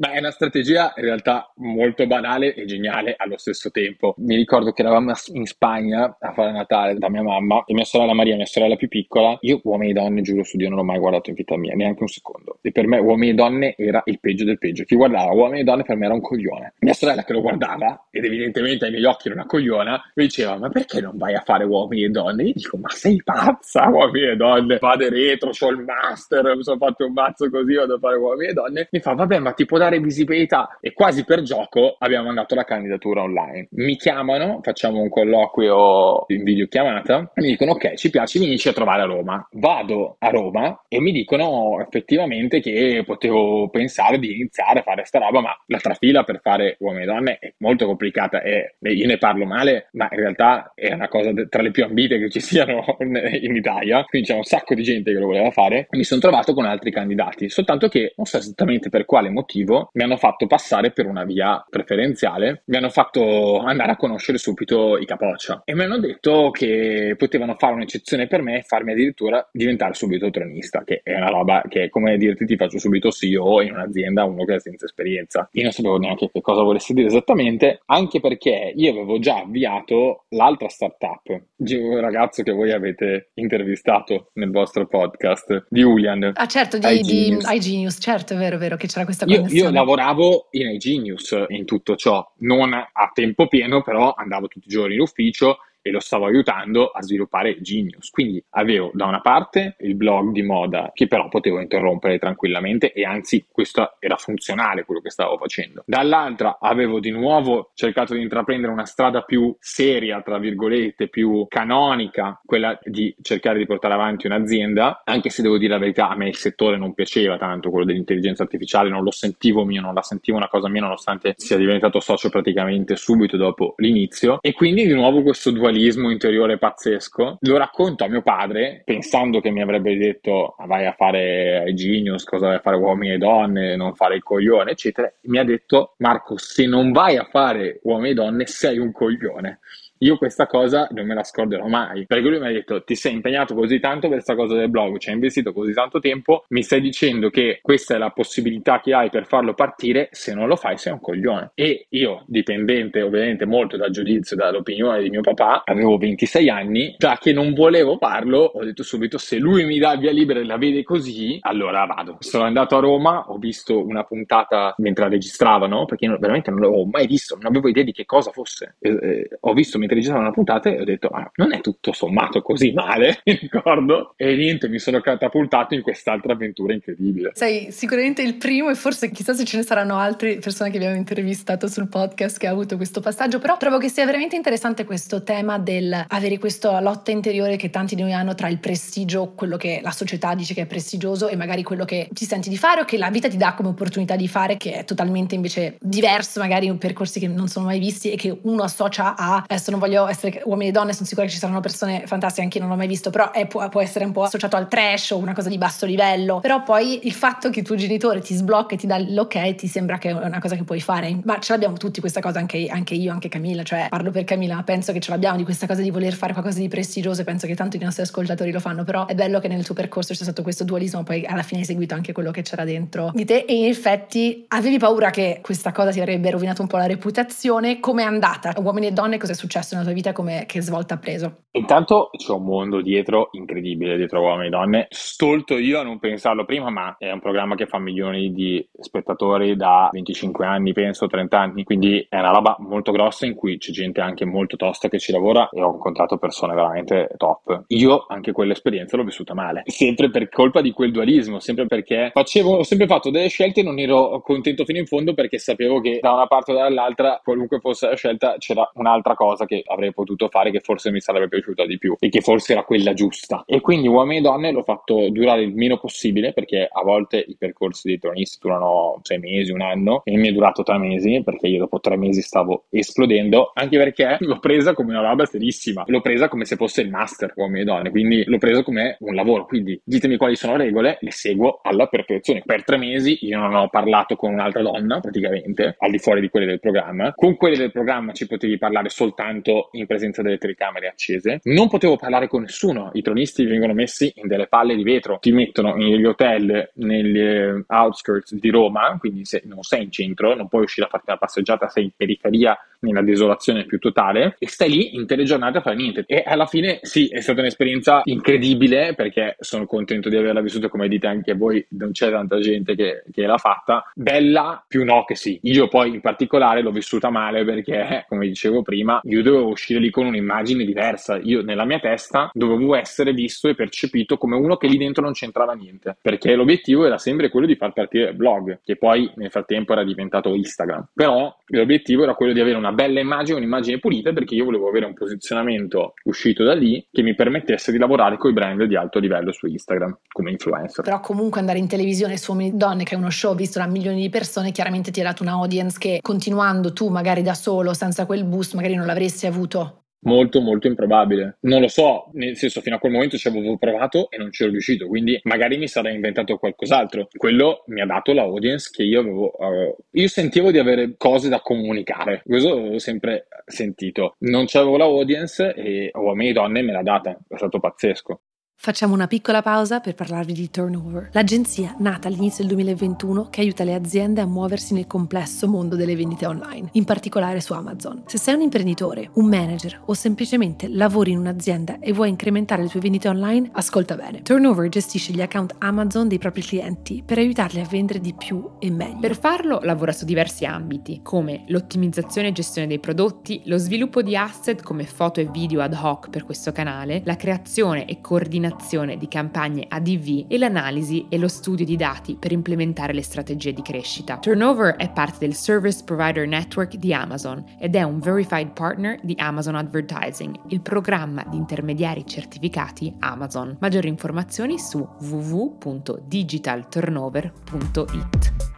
Beh, è una strategia in realtà molto banale e geniale allo stesso tempo. Mi ricordo che eravamo in Spagna a fare Natale da mia mamma e mia sorella Maria, mia sorella più piccola. Io uomini e donne, giuro su Dio, non l'ho mai guardato in vita mia, neanche un secondo. E per me uomini e donne era il peggio del peggio. Chi guardava uomini e donne per me era un coglione. Mia sorella che lo guardava, ed evidentemente ai miei occhi era una cogliona, mi diceva, ma perché non vai a fare uomini e donne? Io dico, ma sei pazza, uomini e donne? Vado retro, ho il master, mi sono fatto un mazzo così, vado a fare uomini e donne. Mi fa, vabbè, ma ti può dare visibilità e quasi per gioco abbiamo mandato la candidatura online. Mi chiamano, facciamo un colloquio in videochiamata e mi dicono ok, ci piace, vienici a trovare a Roma. Vado a Roma e mi dicono effettivamente che potevo pensare di iniziare a fare sta roba, ma la trafila per fare uomini e donne è molto complicata e io ne parlo male, ma in realtà è una cosa tra le più ambite che ci siano in Italia, quindi c'è un sacco di gente che lo voleva fare. Mi sono trovato con altri candidati, soltanto che non so esattamente per quale motivo mi hanno fatto passare per una via preferenziale, mi hanno fatto andare a conoscere subito i capoccia e mi hanno detto che potevano fare un'eccezione per me e farmi addirittura diventare subito tronista, che è una roba che è come dirti ti faccio subito CEO in un'azienda uno che è senza esperienza. Io non sapevo neanche che cosa volesse dire esattamente, anche perché io avevo già avviato l'altra startup, un ragazzo che voi avete intervistato nel vostro podcast, di Julian. Ah certo, di iGenius certo, è vero, è vero che c'era questa connessione. Io, io lavoravo in iGenius in tutto ciò, non a tempo pieno, però andavo tutti i giorni in ufficio e lo stavo aiutando a sviluppare Genius. Quindi avevo da una parte il blog di moda che però potevo interrompere tranquillamente e anzi questo era funzionale quello che stavo facendo. Dall'altra avevo di nuovo cercato di intraprendere una strada più seria, tra virgolette, più canonica, quella di cercare di portare avanti un'azienda, anche se devo dire la verità, a me il settore non piaceva tanto, quello dell'intelligenza artificiale, non lo sentivo mio, non la sentivo una cosa mia, nonostante sia diventato socio praticamente subito dopo l'inizio. E quindi di nuovo questo dualismo interiore pazzesco. Lo racconto a mio padre, pensando che mi avrebbe detto ah, vai a fare Genius, cosa vai a fare uomini e donne, non fare il coglione, eccetera. Mi ha detto Marco, se non vai a fare uomini e donne sei un coglione. Io questa cosa non me la scorderò mai, perché lui mi ha detto ti sei impegnato così tanto per questa cosa del blog, ci hai investito così tanto tempo, mi stai dicendo che questa è la possibilità che hai per farlo partire, se non lo fai sei un coglione. E io, dipendente ovviamente molto dal giudizio, dall'opinione di mio papà, avevo 26 anni, da che non volevo farlo, ho detto subito se lui mi dà via libera e la vede così, allora vado. Sono andato a Roma, ho visto una puntata mentre la registravano, perché veramente non l'avevo mai visto, non avevo idea di che cosa fosse. Eh, eh, ho visto mentre registrare una puntata e ho detto ah, non è tutto sommato così male, mi ricordo, e niente, mi sono catapultato in quest'altra avventura incredibile. Sei sicuramente il primo e forse chissà se ce ne saranno altre persone che abbiamo intervistato sul podcast che ha avuto questo passaggio, però trovo che sia veramente interessante questo tema del avere questa lotta interiore che tanti di noi hanno tra il prestigio, quello che la società dice che è prestigioso e magari quello che ti senti di fare o che la vita ti dà come opportunità di fare che è totalmente invece diverso, magari percorsi che non sono mai visti e che uno associa a adesso non voglio essere uomini e donne, sono sicura che ci saranno persone fantastiche, anche io non l'ho mai visto, però è, può, può, essere un po' associato al trash o una cosa di basso livello. Però poi il fatto che tuo genitore ti sblocca e ti dà l'ok ti sembra che è una cosa che puoi fare. Ma ce l'abbiamo tutti questa cosa, anche, anche io, anche Camilla, cioè parlo per Camilla, ma penso che ce l'abbiamo di questa cosa di voler fare qualcosa di prestigioso e penso che tanti dei nostri ascoltatori lo fanno, però è bello che nel tuo percorso sia stato questo dualismo, poi alla fine hai seguito anche quello che c'era dentro di te e in effetti avevi paura che questa cosa ti avrebbe rovinato un po' la reputazione. Come è andata? Uomini e donne, cosa è successo nella tua vita? Come, che svolta ha preso? Intanto c'è un mondo dietro incredibile, dietro uomini e donne. Stolto io a non pensarlo prima, ma è un programma che fa milioni di spettatori da 25 anni, penso, 30 anni. Quindi è una roba molto grossa in cui c'è gente anche molto tosta che ci lavora e ho incontrato persone veramente top. Io anche quell'esperienza l'ho vissuta male, sempre per colpa di quel dualismo, sempre perché facevo, ho sempre fatto delle scelte e non ero contento fino in fondo perché sapevo che da una parte o dall'altra, qualunque fosse la scelta, c'era un'altra cosa che avrei potuto fare che forse mi sarebbe piaciuta di più e che forse era quella giusta. E quindi uomini e donne l'ho fatto durare il meno possibile perché a volte i percorsi dei tronisti durano sei mesi, un anno e mi è durato tre mesi perché io dopo tre mesi stavo esplodendo anche perché l'ho presa come una roba serissima, l'ho presa come se fosse il master uomini e donne, quindi l'ho preso come un lavoro. Quindi ditemi quali sono le regole, le seguo alla perfezione. Per tre mesi io non ho parlato con un'altra donna praticamente al di fuori di quelle del programma. Con quelle del programma ci potevi parlare soltanto in presenza delle telecamere accese. Non potevo parlare con nessuno, i tronisti vengono messi in delle palle di vetro, ti mettono negli hotel, negli eh, outskirts di Roma, quindi se non sei in centro, non puoi uscire a farti una passeggiata, sei in periferia, nella desolazione più totale, e stai lì in telegiornata a fare niente. E alla fine sì, è stata un'esperienza incredibile perché sono contento di averla vissuta, come dite anche voi, non c'è tanta gente che, che l'ha fatta. Bella più no che sì. Io poi in particolare l'ho vissuta male perché, come dicevo prima, io dovevo uscire lì con un'immagine diversa. Io nella mia testa dovevo essere visto e percepito come uno che lì dentro non c'entrava niente, perché l'obiettivo era sempre quello di far partire il blog, che poi nel frattempo era diventato Instagram. Però l'obiettivo era quello di avere una bella immagine, un'immagine pulita, perché io volevo avere un posizionamento uscito da lì che mi permettesse di lavorare con i brand di alto livello su Instagram come influencer. Però comunque andare in televisione su Uomini Donne, che è uno show visto da milioni di persone, chiaramente ti ha dato una audience che continuando tu magari da solo, senza quel boost, magari non l'avresti avuto. Molto, molto improbabile. Non lo so, nel senso, fino a quel momento ci avevo provato e non ci ero riuscito, quindi magari mi sarei inventato qualcos'altro. Quello mi ha dato l'audience che io avevo. Uh, io sentivo di avere cose da comunicare, questo l'avevo sempre sentito. Non c'avevo l'audience e uomini e donne me l'ha data, è stato pazzesco. Facciamo una piccola pausa per parlarvi di Turnover, l'agenzia nata all'inizio del 2021 che aiuta le aziende a muoversi nel complesso mondo delle vendite online, in particolare su Amazon. Se sei un imprenditore, un manager o semplicemente lavori in un'azienda e vuoi incrementare le tue vendite online, ascolta bene. Turnover gestisce gli account Amazon dei propri clienti per aiutarli a vendere di più e meglio. Per farlo lavora su diversi ambiti, come l'ottimizzazione e gestione dei prodotti, lo sviluppo di asset come foto e video ad hoc per questo canale, la creazione e coordinazione coordinazione di campagne ADV e l'analisi e lo studio di dati per implementare le strategie di crescita. Turnover è parte del Service Provider Network di Amazon ed è un Verified Partner di Amazon Advertising, il programma di intermediari certificati Amazon. Maggiori informazioni su www.digitalturnover.it.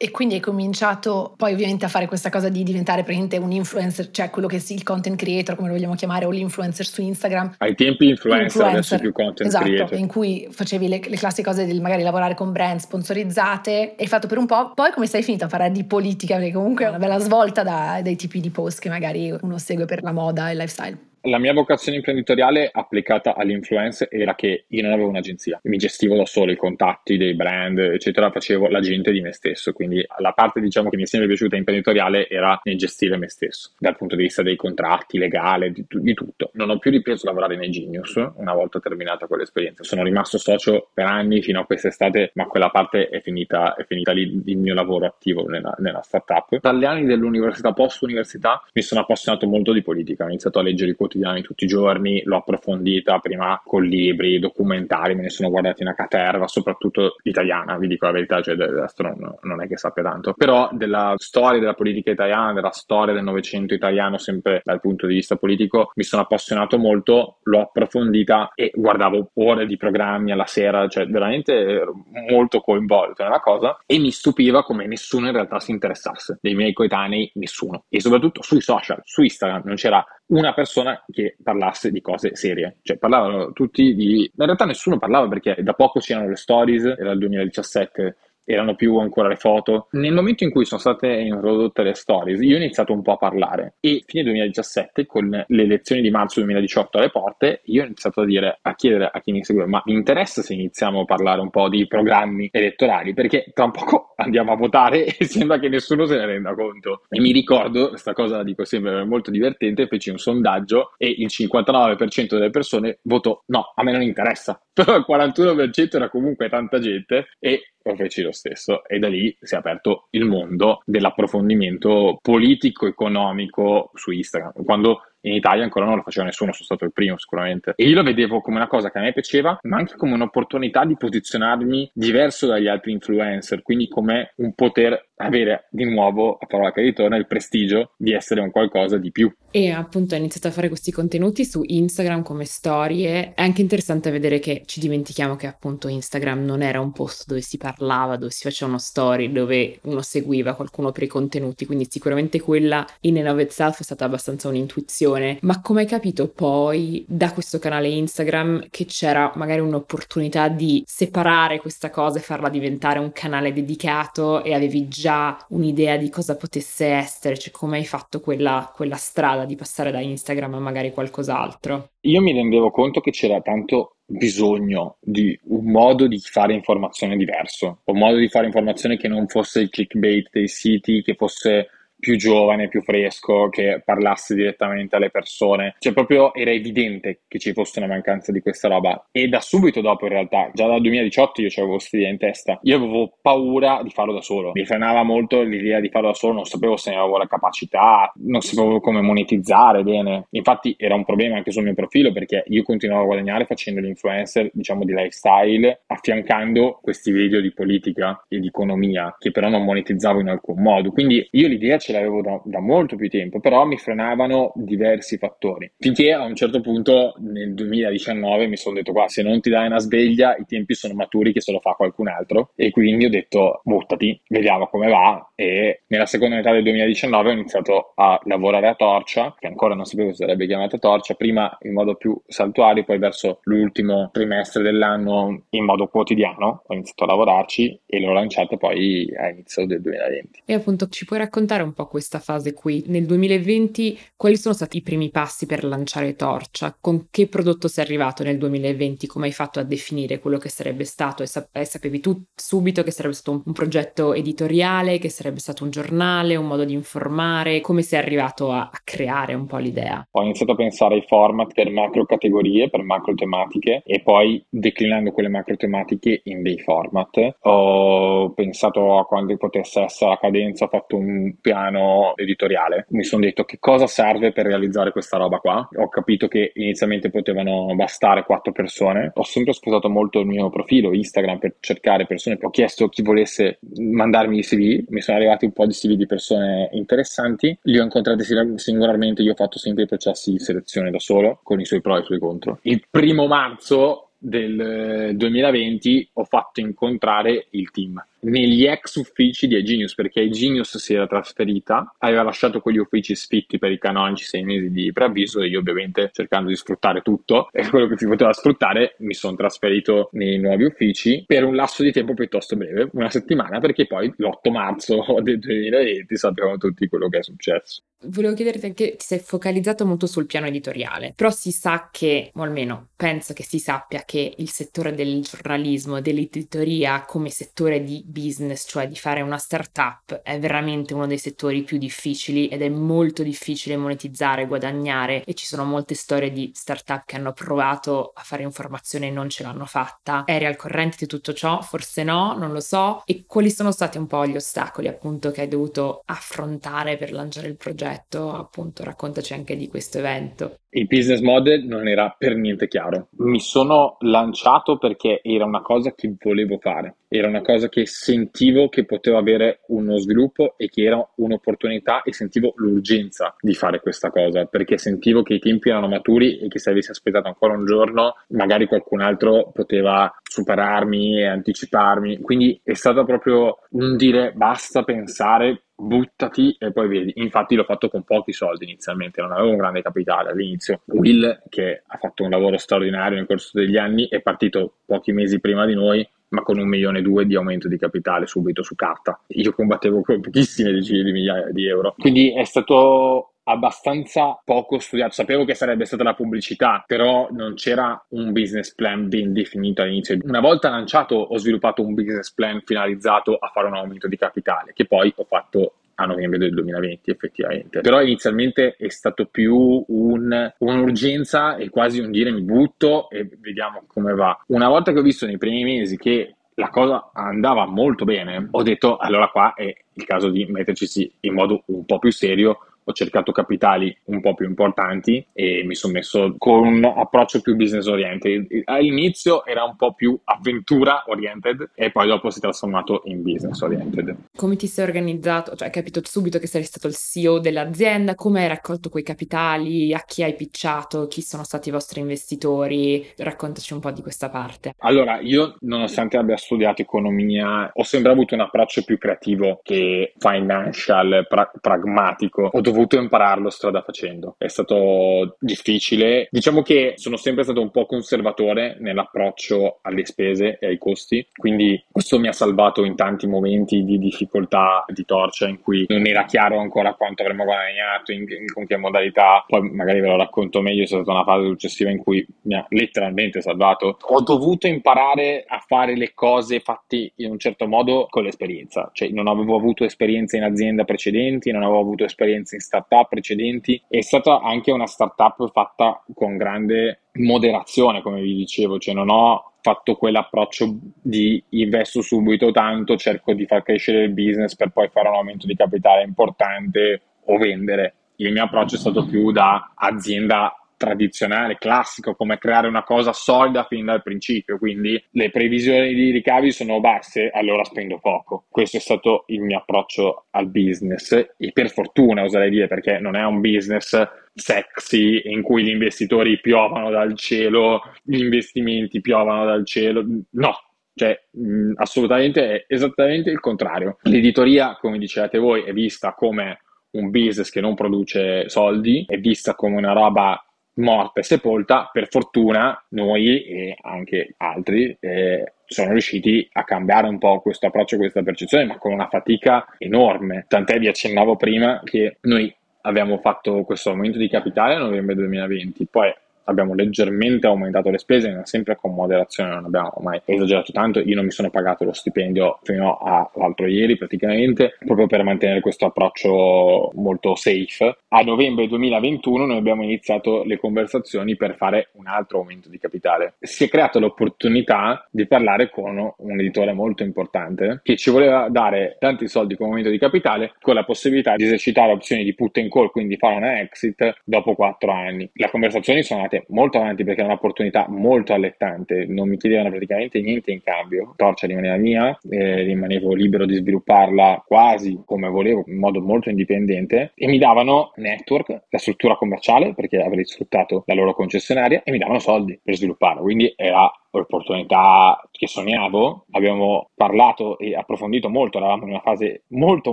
E quindi hai cominciato poi ovviamente a fare questa cosa di diventare praticamente un influencer, cioè quello che sì, il content creator, come lo vogliamo chiamare, o l'influencer su Instagram. Ai tempi influencer, influencer adesso più content esatto, creator. in cui facevi le, le classiche cose del magari lavorare con brand sponsorizzate, hai fatto per un po', poi come sei finito a parlare di politica, perché comunque è una bella svolta da, dai tipi di post che magari uno segue per la moda e il lifestyle. La mia vocazione imprenditoriale applicata all'influencer era che io non avevo un'agenzia, mi gestivo da solo i contatti dei brand, eccetera, facevo l'agente di me stesso, quindi la parte diciamo che mi è sempre piaciuta imprenditoriale era nel gestire me stesso, dal punto di vista dei contratti, legale, di, di tutto. Non ho più ripreso a lavorare nei Genius una volta terminata quell'esperienza. Sono rimasto socio per anni fino a quest'estate, ma quella parte è finita, è finita lì il mio lavoro attivo nella, nella startup. Dagli anni dell'università, post università, mi sono appassionato molto di politica, ho iniziato a leggere i quotidiani quotidiani tutti i giorni, l'ho approfondita prima con libri, documentari, me ne sono guardati una caterva, soprattutto italiana, vi dico la verità, cioè dell'estero non, non è che sappia tanto, però della storia della politica italiana, della storia del Novecento italiano, sempre dal punto di vista politico, mi sono appassionato molto, l'ho approfondita e guardavo ore di programmi alla sera, cioè veramente molto coinvolto nella cosa e mi stupiva come nessuno in realtà si interessasse, dei miei coetanei nessuno. E soprattutto sui social, su Instagram non c'era una persona che parlasse di cose serie, cioè parlavano tutti di... In realtà nessuno parlava perché da poco c'erano le stories, era il 2017 erano più ancora le foto. Nel momento in cui sono state introdotte le stories, io ho iniziato un po' a parlare e fine 2017, con le elezioni di marzo 2018 alle porte, io ho iniziato a dire, a chiedere a chi mi segue, ma mi interessa se iniziamo a parlare un po' di programmi elettorali, perché tra un poco andiamo a votare e sembra che nessuno se ne renda conto. E mi ricordo, questa cosa la dico sempre, è molto divertente, feci un sondaggio e il 59% delle persone votò no, a me non interessa, però il 41% era comunque tanta gente e lo feci lo stesso e da lì si è aperto il mondo dell'approfondimento politico economico su Instagram. Quando in Italia ancora non lo faceva nessuno, sono stato il primo sicuramente. E io lo vedevo come una cosa che a me piaceva, ma anche come un'opportunità di posizionarmi diverso dagli altri influencer, quindi come un poter avere di nuovo, a parola che ritorna, il prestigio di essere un qualcosa di più. E appunto hai iniziato a fare questi contenuti su Instagram come storie. È anche interessante vedere che ci dimentichiamo che appunto Instagram non era un posto dove si parlava, dove si faceva uno story, dove uno seguiva qualcuno per i contenuti, quindi sicuramente quella in and of itself è stata abbastanza un'intuizione. Ma come hai capito poi da questo canale Instagram che c'era magari un'opportunità di separare questa cosa e farla diventare un canale dedicato e avevi già un'idea di cosa potesse essere, cioè come hai fatto quella, quella strada di passare da Instagram a magari qualcos'altro? Io mi rendevo conto che c'era tanto bisogno di un modo di fare informazione diverso, un modo di fare informazione che non fosse il clickbait dei siti, che fosse più giovane, più fresco, che parlasse direttamente alle persone. Cioè, proprio era evidente che ci fosse una mancanza di questa roba. E da subito dopo, in realtà, già dal 2018 io avevo questa idea in testa. Io avevo paura di farlo da solo. Mi frenava molto l'idea di farlo da solo, non sapevo se ne avevo la capacità, non sapevo come monetizzare bene. Infatti era un problema anche sul mio profilo perché io continuavo a guadagnare facendo l'influencer, diciamo, di lifestyle, affiancando questi video di politica e di economia che però non monetizzavo in alcun modo. Quindi io l'idea ce l'avevo da, da, molto più tempo, però mi frenavano diversi fattori. Finché a un certo punto nel 2019 mi sono detto qua, se non ti dai una sveglia, i tempi sono maturi che se lo fa qualcun altro. E quindi ho detto, buttati, vediamo come va. E nella seconda metà del 2019 ho iniziato a lavorare a Torcia, che ancora non sapevo se sarebbe chiamata Torcia, prima in modo più saltuario, poi verso l'ultimo trimestre dell'anno in modo quotidiano. Ho iniziato a lavorarci e l'ho lanciato poi a inizio del 2020. E appunto ci puoi raccontare un po' questa fase qui. Nel 2020 quali sono stati i primi passi per lanciare Torcia? Con che prodotto sei arrivato nel 2020? Come hai fatto a definire quello che sarebbe stato? E, sap- e sapevi tu subito che sarebbe stato un, un, progetto editoriale, che sarebbe stato un giornale, un modo di informare? Come sei arrivato a, a creare un po' l'idea? Ho iniziato a pensare ai format per macro categorie, per macro tematiche e poi declinando quelle macro tematiche in dei format. Ho pensato a quando potesse essere la cadenza, ho fatto un piano editoriale. Mi sono detto che cosa serve per realizzare questa roba qua. Ho capito che inizialmente potevano bastare quattro persone. Ho sempre sfruttato molto il mio profilo Instagram per cercare persone. Ho chiesto chi volesse mandarmi i CV. Mi sono arrivati un po' di CV di persone interessanti. Li ho incontrati singolarmente. Io ho fatto sempre i processi di selezione da solo, con i suoi pro e i suoi contro. Il primo marzo del 2020 ho fatto incontrare il team negli ex uffici di Egenius perché Egenius si era trasferita, aveva lasciato quegli uffici sfitti per i canonici sei mesi di preavviso e io ovviamente cercando di sfruttare tutto e quello che si poteva sfruttare mi sono trasferito nei nuovi uffici per un lasso di tempo piuttosto breve, una settimana perché poi l'8 marzo del 2020 sappiamo tutti quello che è successo. Volevo chiederti anche, ti sei focalizzato molto sul piano editoriale, però si sa che, o almeno penso che si sappia che il settore del giornalismo, dell'editoria come settore di business, cioè di fare una startup, è veramente uno dei settori più difficili ed è molto difficile monetizzare, guadagnare e ci sono molte storie di startup che hanno provato a fare informazione e non ce l'hanno fatta. Eri al corrente di tutto ciò? Forse no, non lo so. E quali sono stati un po' gli ostacoli appunto che hai dovuto affrontare per lanciare il progetto? Appunto, raccontaci anche di questo evento. Il business model non era per niente chiaro. Mi sono lanciato perché era una cosa che volevo fare, era una cosa che sentivo che poteva avere uno sviluppo e che era un'opportunità e sentivo l'urgenza di fare questa cosa perché sentivo che i tempi erano maturi e che se avessi aspettato ancora un giorno magari qualcun altro poteva superarmi e anticiparmi. Quindi è stato proprio un dire basta pensare buttati e poi vedi. Infatti l'ho fatto con pochi soldi inizialmente, non avevo un grande capitale all'inizio. Will, che ha fatto un lavoro straordinario nel corso degli anni, è partito pochi mesi prima di noi, ma con un milione e due di aumento di capitale subito su carta. Io combattevo con pochissime decine di migliaia di euro. Quindi è stato abbastanza poco studiato. Sapevo che sarebbe stata la pubblicità, però non c'era un business plan ben definito all'inizio. Una volta lanciato, ho sviluppato un business plan finalizzato a fare un aumento di capitale, che poi ho fatto a novembre del 2020 effettivamente. Però inizialmente è stato più un, un'urgenza e quasi un dire mi butto e vediamo come va. Una volta che ho visto nei primi mesi che la cosa andava molto bene, ho detto allora qua è il caso di metterci in modo un po' più serio ho cercato capitali un po' più importanti e mi sono messo con un approccio più business oriented. All'inizio era un po' più avventura oriented e poi dopo si è trasformato in business oriented. Come ti sei organizzato? Cioè hai capito subito che sei stato il CEO dell'azienda, come hai raccolto quei capitali, a chi hai picciato, chi sono stati i vostri investitori? Raccontaci un po' di questa parte. Allora, io nonostante abbia studiato economia, ho sempre avuto un approccio più creativo che financial, pra- pragmatico. Ho dovuto dovuto impararlo strada facendo. È stato difficile. Diciamo che sono sempre stato un po' conservatore nell'approccio alle spese e ai costi, quindi questo mi ha salvato in tanti momenti di difficoltà di torcia in cui non era chiaro ancora quanto avremmo guadagnato, in, in, con che modalità. Poi magari ve lo racconto meglio, è stata una fase successiva in cui mi ha letteralmente salvato. Ho dovuto imparare a fare le cose fatte in un certo modo con l'esperienza, cioè non avevo avuto esperienza in azienda precedenti, non avevo avuto esperienza in startup precedenti. È stata anche una startup fatta con grande moderazione, come vi dicevo, cioè non ho fatto quell'approccio di investo subito tanto, cerco di far crescere il business per poi fare un aumento di capitale importante o vendere. Il mio approccio è stato più da azienda tradizionale, classico, come creare una cosa solida fin dal principio. Quindi le previsioni di ricavi sono basse, allora spendo poco. Questo è stato il mio approccio al business e per fortuna oserei dire perché non è un business sexy in cui gli investitori piovano dal cielo, gli investimenti piovano dal cielo. No, cioè, mh, assolutamente è esattamente il contrario. L'editoria, come dicevate voi, è vista come un business che non produce soldi, è vista come una roba morta e sepolta, per fortuna noi e anche altri eh, sono riusciti a cambiare un po' questo approccio, questa percezione, ma con una fatica enorme. Tant'è vi accennavo prima che noi abbiamo fatto questo aumento di capitale a novembre 2020, poi abbiamo leggermente aumentato le spese, ma sempre con moderazione, non abbiamo mai esagerato tanto. Io non mi sono pagato lo stipendio fino all'altro ieri praticamente, proprio per mantenere questo approccio molto safe. A novembre 2021 noi abbiamo iniziato le conversazioni per fare un altro aumento di capitale. Si è creata l'opportunità di parlare con un editore molto importante che ci voleva dare tanti soldi come aumento di capitale con la possibilità di esercitare opzioni di put and call, quindi fare una exit dopo quattro anni. Le conversazioni sono andate molto avanti perché era un'opportunità molto allettante, non mi chiedevano praticamente niente in cambio, Torcia rimaneva mia, eh, rimanevo libero di svilupparla quasi come volevo, in modo molto indipendente e mi davano network, la struttura commerciale perché avrei sfruttato la loro concessionaria e mi davano soldi per svilupparla, quindi era l'opportunità che sognavo, abbiamo parlato e approfondito molto, eravamo in una fase molto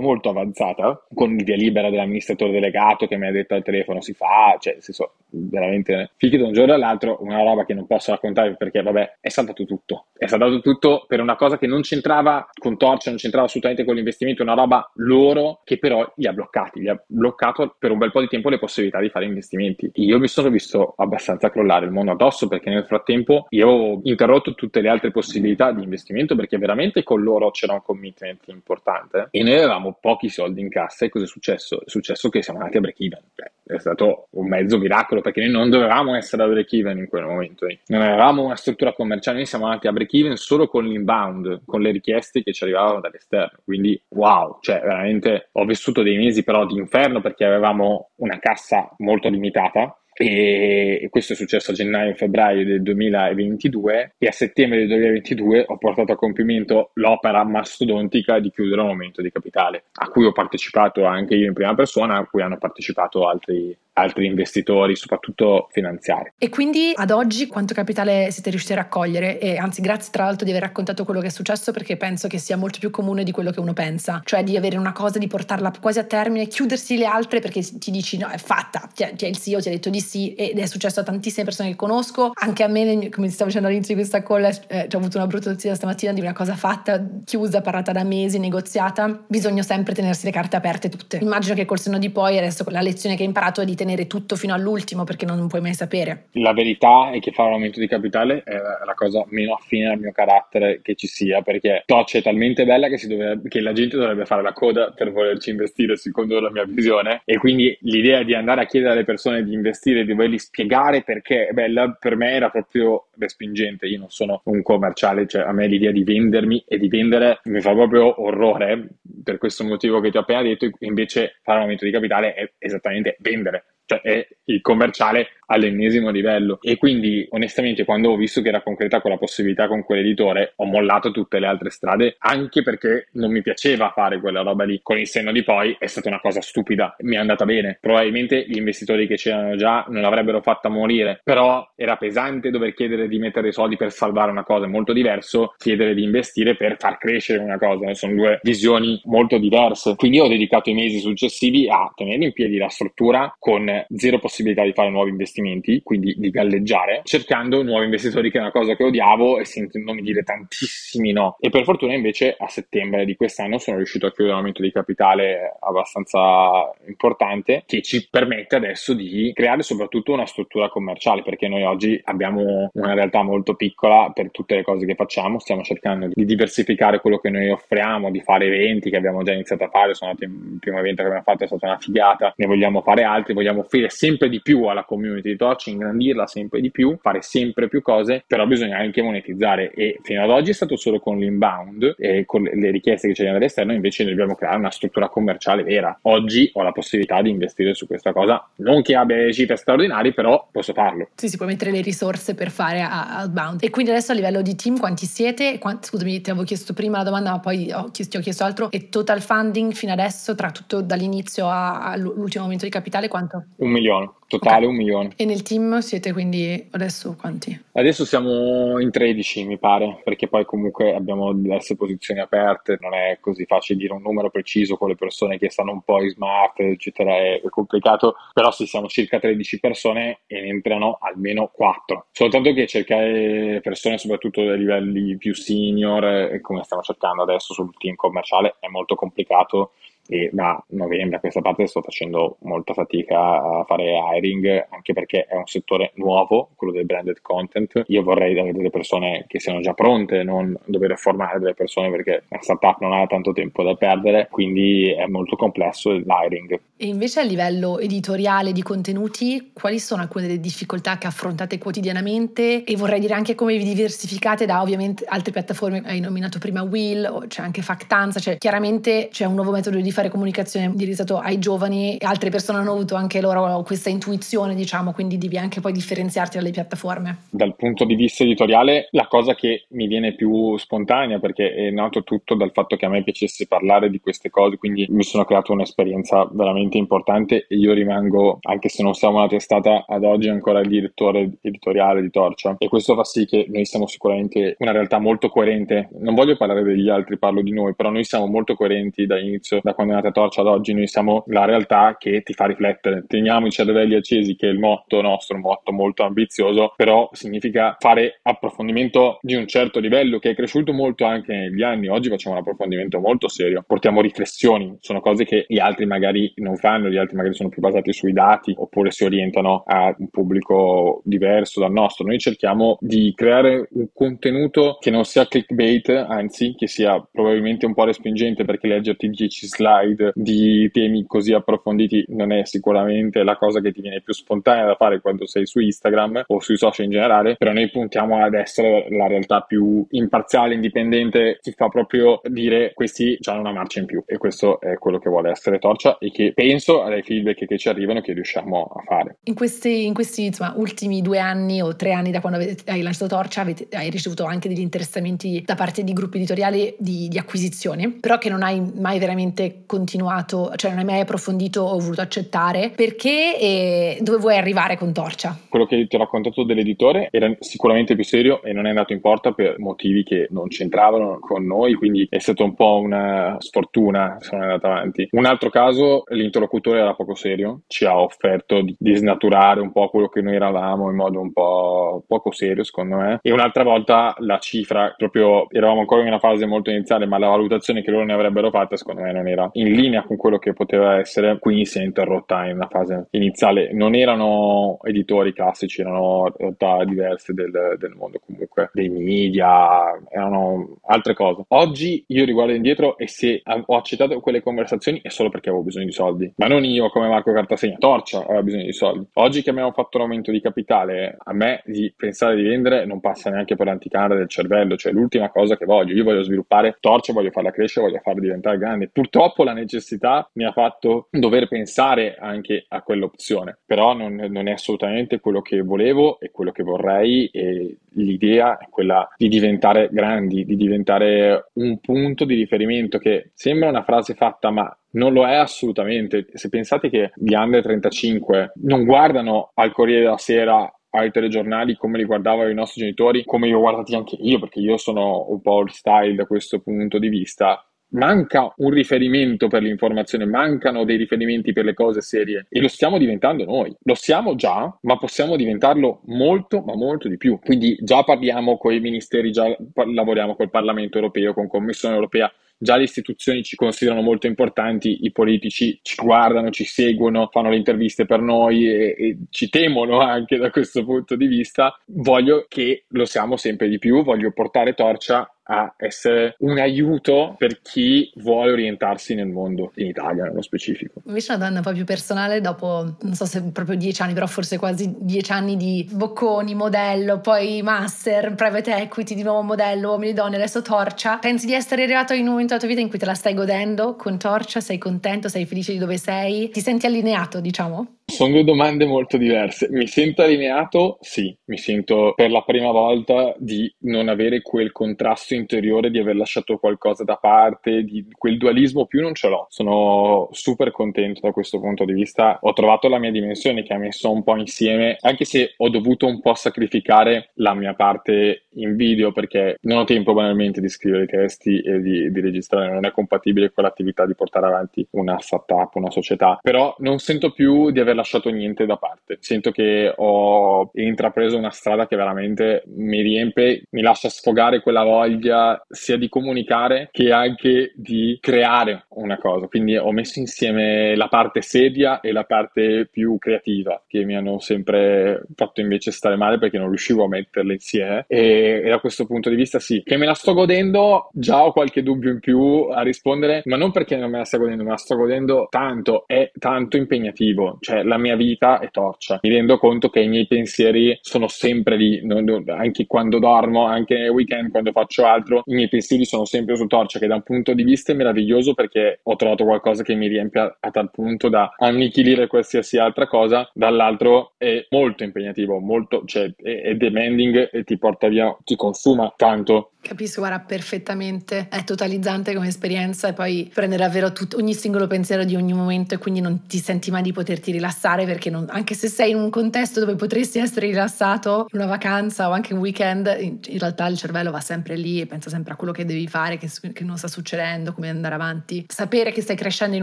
molto avanzata, con il via libera dell'amministratore delegato che mi ha detto al telefono si fa, cioè nel senso veramente fichi da un giorno all'altro, una roba che non posso raccontare perché vabbè è saltato tutto, è saltato tutto per una cosa che non c'entrava con Torcia, non c'entrava assolutamente con l'investimento, una roba loro che però li ha bloccati, li ha bloccato per un bel po' di tempo le possibilità di fare investimenti. Io mi sono visto abbastanza crollare il mondo addosso perché nel frattempo io interrotto tutte le altre possibilità di investimento perché veramente con loro c'era un commitment importante e noi avevamo pochi soldi in cassa e cosa è successo? È successo che siamo andati a break even. È stato un mezzo miracolo perché noi non dovevamo essere a break even in quel momento. Non avevamo una struttura commerciale, noi siamo andati a break even solo con l'inbound, con le richieste che ci arrivavano dall'esterno. Quindi wow, cioè veramente ho vissuto dei mesi però di inferno perché avevamo una cassa molto limitata e questo è successo a gennaio-febbraio del 2022 e a settembre del 2022 ho portato a compimento l'opera mastodontica di chiudere un aumento di capitale a cui ho partecipato anche io in prima persona, a cui hanno partecipato altri altri investitori, soprattutto finanziari. E quindi ad oggi quanto capitale siete riusciti a raccogliere? E anzi, grazie tra l'altro di aver raccontato quello che è successo perché penso che sia molto più comune di quello che uno pensa, cioè di avere una cosa, di portarla quasi a termine, chiudersi le altre perché ti dici no, è fatta, cioè, il CEO ti ha detto di sì ed è successo a tantissime persone che conosco, anche a me, come ti stavo dicendo all'inizio di questa call, eh, ho avuto una brutta notizia stamattina di una cosa fatta, chiusa, parlata da mesi, negoziata, bisogna sempre tenersi le carte aperte tutte. Immagino che col senno di poi adesso la lezione che hai imparato è di tenere tutto fino all'ultimo perché non puoi mai sapere. La verità è che fare un aumento di capitale è la cosa meno affine al mio carattere che ci sia perché Touch è talmente bella che, dovrebbe, che la gente dovrebbe fare la coda per volerci investire secondo la mia visione e quindi l'idea di andare a chiedere alle persone di investire, di volergli spiegare perché è bella, per me era proprio respingente. Io non sono un commerciale, cioè a me l'idea di vendermi e di vendere mi fa proprio orrore per questo motivo che ti ho appena detto, invece fare un aumento di capitale è esattamente vendere cioè è il commerciale all'ennesimo livello. E quindi onestamente quando ho visto che era concreta quella possibilità con quell'editore ho mollato tutte le altre strade anche perché non mi piaceva fare quella roba lì. Con il senno di poi è stata una cosa stupida. Mi è andata bene. Probabilmente gli investitori che c'erano già non l'avrebbero fatta morire. Però era pesante dover chiedere di mettere i soldi per salvare una cosa è molto diverso chiedere di investire per far crescere una cosa. Sono due visioni molto diverse. Quindi ho dedicato i mesi successivi a tenere in piedi la struttura con zero possibilità di fare nuovi investimenti, quindi di galleggiare, cercando nuovi investitori che è una cosa che odiavo e sentendomi dire tantissimi no. E per fortuna invece a settembre di quest'anno sono riuscito a chiudere un aumento di capitale abbastanza importante che ci permette adesso di creare soprattutto una struttura commerciale perché noi oggi abbiamo una realtà molto piccola per tutte le cose che facciamo, stiamo cercando di diversificare quello che noi offriamo, di fare eventi che abbiamo già iniziato a fare, sono andati il primo evento che abbiamo fatto è stata una figata, ne vogliamo fare altri, vogliamo offrire sempre di più alla community di Touch, ingrandirla sempre di più, fare sempre più cose, però bisogna anche monetizzare e fino ad oggi è stato solo con l'inbound e con le richieste che ci arrivano dall'esterno, invece dobbiamo creare una struttura commerciale vera. Oggi ho la possibilità di investire su questa cosa, non che abbia delle cifre straordinarie, però posso farlo. Sì, si può mettere le risorse per fare outbound. E quindi adesso a livello di team quanti siete? Quanti, scusami, ti avevo chiesto prima la domanda, ma poi ho, ti ho chiesto altro. E total funding fino adesso, tra tutto dall'inizio all'ultimo momento di capitale, quanto? Un milione. totale okay. un milione. E nel team siete quindi adesso quanti? Adesso siamo in 13 mi pare, perché poi comunque abbiamo diverse posizioni aperte, non è così facile dire un numero preciso con le persone che stanno un po' in smart, eccetera, è complicato, però sì, siamo circa 13 persone e ne entrano almeno 4. Soltanto che cercare persone soprattutto dai livelli più senior, come stiamo cercando adesso sul team commerciale, è molto complicato e da novembre a questa parte sto facendo molta fatica a fare hiring anche perché è un settore nuovo, quello del branded content. Io vorrei avere delle persone che siano già pronte, non dover formare delle persone perché la startup non ha tanto tempo da perdere, quindi è molto complesso il hiring. E invece a livello editoriale di contenuti, quali sono alcune delle difficoltà che affrontate quotidianamente e vorrei dire anche come vi diversificate da ovviamente altre piattaforme, hai nominato prima Will, c'è anche Factanza, cioè chiaramente c'è un nuovo metodo di fare comunicazione indirizzato ai giovani altre persone hanno avuto anche loro questa intuizione, diciamo, quindi devi anche poi differenziarti dalle piattaforme. Dal punto di vista editoriale, la cosa che mi viene più spontanea, perché è nato tutto dal fatto che a me piacesse parlare di queste cose, quindi mi sono creato un'esperienza veramente importante e io rimango, anche se non siamo una testata ad oggi, ancora il direttore editoriale di Torcia e questo fa sì che noi siamo sicuramente una realtà molto coerente. Non voglio parlare degli altri, parlo di noi, però noi siamo molto coerenti da inizio, da quando quando Torcia ad oggi noi siamo la realtà che ti fa riflettere. Teniamo i cervelli accesi, che è il motto nostro, un motto molto ambizioso, però significa fare approfondimento di un certo livello che è cresciuto molto anche negli anni. Oggi facciamo un approfondimento molto serio, portiamo riflessioni, sono cose che gli altri magari non fanno, gli altri magari sono più basati sui dati oppure si orientano a un pubblico diverso dal nostro. Noi cerchiamo di creare un contenuto che non sia clickbait, anzi che sia probabilmente un po' respingente perché leggerti 10 slide slide di temi così approfonditi non è sicuramente la cosa che ti viene più spontanea da fare quando sei su Instagram o sui social in generale, però noi puntiamo ad essere la realtà più imparziale, indipendente, ti fa proprio dire questi hanno una marcia in più e questo è quello che vuole essere Torcia e che penso dai feedback che ci arrivano che riusciamo a fare. In questi, in questi insomma, ultimi due anni o tre anni da quando avete, hai lanciato Torcia avete, hai ricevuto anche degli interessamenti da parte di gruppi editoriali di, di acquisizione, però che non hai mai veramente continuato, cioè non hai mai approfondito o voluto accettare, perché e dove vuoi arrivare con Torcia? Quello che ti ho raccontato dell'editore era sicuramente più serio e non è andato in porta per motivi che non c'entravano con noi, quindi è stata un po' una sfortuna se non è andata avanti. Un altro caso, l'interlocutore era poco serio, ci ha offerto di, di snaturare un po' quello che noi eravamo in modo un po' poco serio secondo me e un'altra volta la cifra, proprio eravamo ancora in una fase molto iniziale, ma la valutazione che loro ne avrebbero fatta secondo me non era in linea con quello che poteva essere, quindi si è interrotta in una fase iniziale. Non erano editori classici, erano realtà diverse del, del mondo comunque, dei media, erano altre cose. Oggi io riguardo indietro e se ho accettato quelle conversazioni è solo perché avevo bisogno di soldi, ma non io come Marco Cartasegna, Torcia aveva bisogno di soldi. Oggi che abbiamo fatto l'aumento di capitale, a me di pensare di vendere non passa neanche per l'anticamera del cervello, cioè l'ultima cosa che voglio, io voglio sviluppare Torcia, voglio farla crescere, voglio farla diventare grande. Purtroppo la necessità mi ha fatto dover pensare anche a quell'opzione, però non, non, è assolutamente quello che volevo e quello che vorrei e l'idea è quella di diventare grandi, di diventare un punto di riferimento che sembra una frase fatta ma non lo è assolutamente. Se pensate che gli under 35 non guardano al Corriere della Sera ai telegiornali come li guardavano i nostri genitori, come li ho guardati anche io, perché io sono un po' il style da questo punto di vista manca un riferimento per l'informazione, mancano dei riferimenti per le cose serie e lo stiamo diventando noi. Lo siamo già, ma possiamo diventarlo molto, ma molto di più. Quindi già parliamo con i ministeri, già lavoriamo col Parlamento europeo, con Commissione europea. Già le istituzioni ci considerano molto importanti, i politici ci guardano, ci seguono, fanno le interviste per noi e, e ci temono anche da questo punto di vista. Voglio che lo siamo sempre di più, voglio portare torcia a essere un aiuto per chi vuole orientarsi nel mondo, in Italia nello specifico. Invece una domanda un po' più personale, dopo non so se proprio dieci anni, però forse quasi dieci anni di bocconi, modello, poi master, private equity, di nuovo modello, uomini e donne, adesso torcia, pensi di essere arrivato in un momento della tua vita in cui te la stai godendo con torcia, sei contento, sei felice di dove sei, ti senti allineato diciamo? Sono due domande molto diverse. Mi sento allineato? Sì, mi sento per la prima volta di non avere quel contrasto interiore, di aver lasciato qualcosa da parte, di quel dualismo più non ce l'ho. Sono super contento da questo punto di vista. Ho trovato la mia dimensione che ha messo un po' insieme, anche se ho dovuto un po' sacrificare la mia parte in video perché non ho tempo banalmente di scrivere i testi e di, di registrare, non è compatibile con l'attività di portare avanti una startup, una società. Però non sento più di aver lasciato niente da parte. Sento che ho intrapreso una strada che veramente mi riempie, mi lascia sfogare quella voglia sia di comunicare che anche di creare una cosa. Quindi ho messo insieme la parte seria e la parte più creativa che mi hanno sempre fatto invece stare male perché non riuscivo a metterle insieme. E, e da questo punto di vista sì, che me la sto godendo, già ho qualche dubbio in più a rispondere, ma non perché non me la sto godendo, me la sto godendo tanto, è tanto impegnativo. Cioè la mia vita è torcia. Mi rendo conto che i miei pensieri sono sempre lì, anche quando dormo, anche nel weekend, quando faccio altro, i miei pensieri sono sempre su torcia, che da un punto di vista è meraviglioso perché ho trovato qualcosa che mi riempie a, a tal punto da annichilire qualsiasi altra cosa, dall'altro è molto impegnativo, molto, cioè è, è demanding e ti porta via, ti consuma tanto Capisco, guarda, perfettamente. È totalizzante come esperienza e poi prendere davvero tutto, ogni singolo pensiero di ogni momento e quindi non ti senti mai di poterti rilassare perché non, anche se sei in un contesto dove potresti essere rilassato, una vacanza o anche un weekend, in, in realtà il cervello va sempre lì e pensa sempre a quello che devi fare, che, che non sta succedendo, come andare avanti. Sapere che stai crescendo in,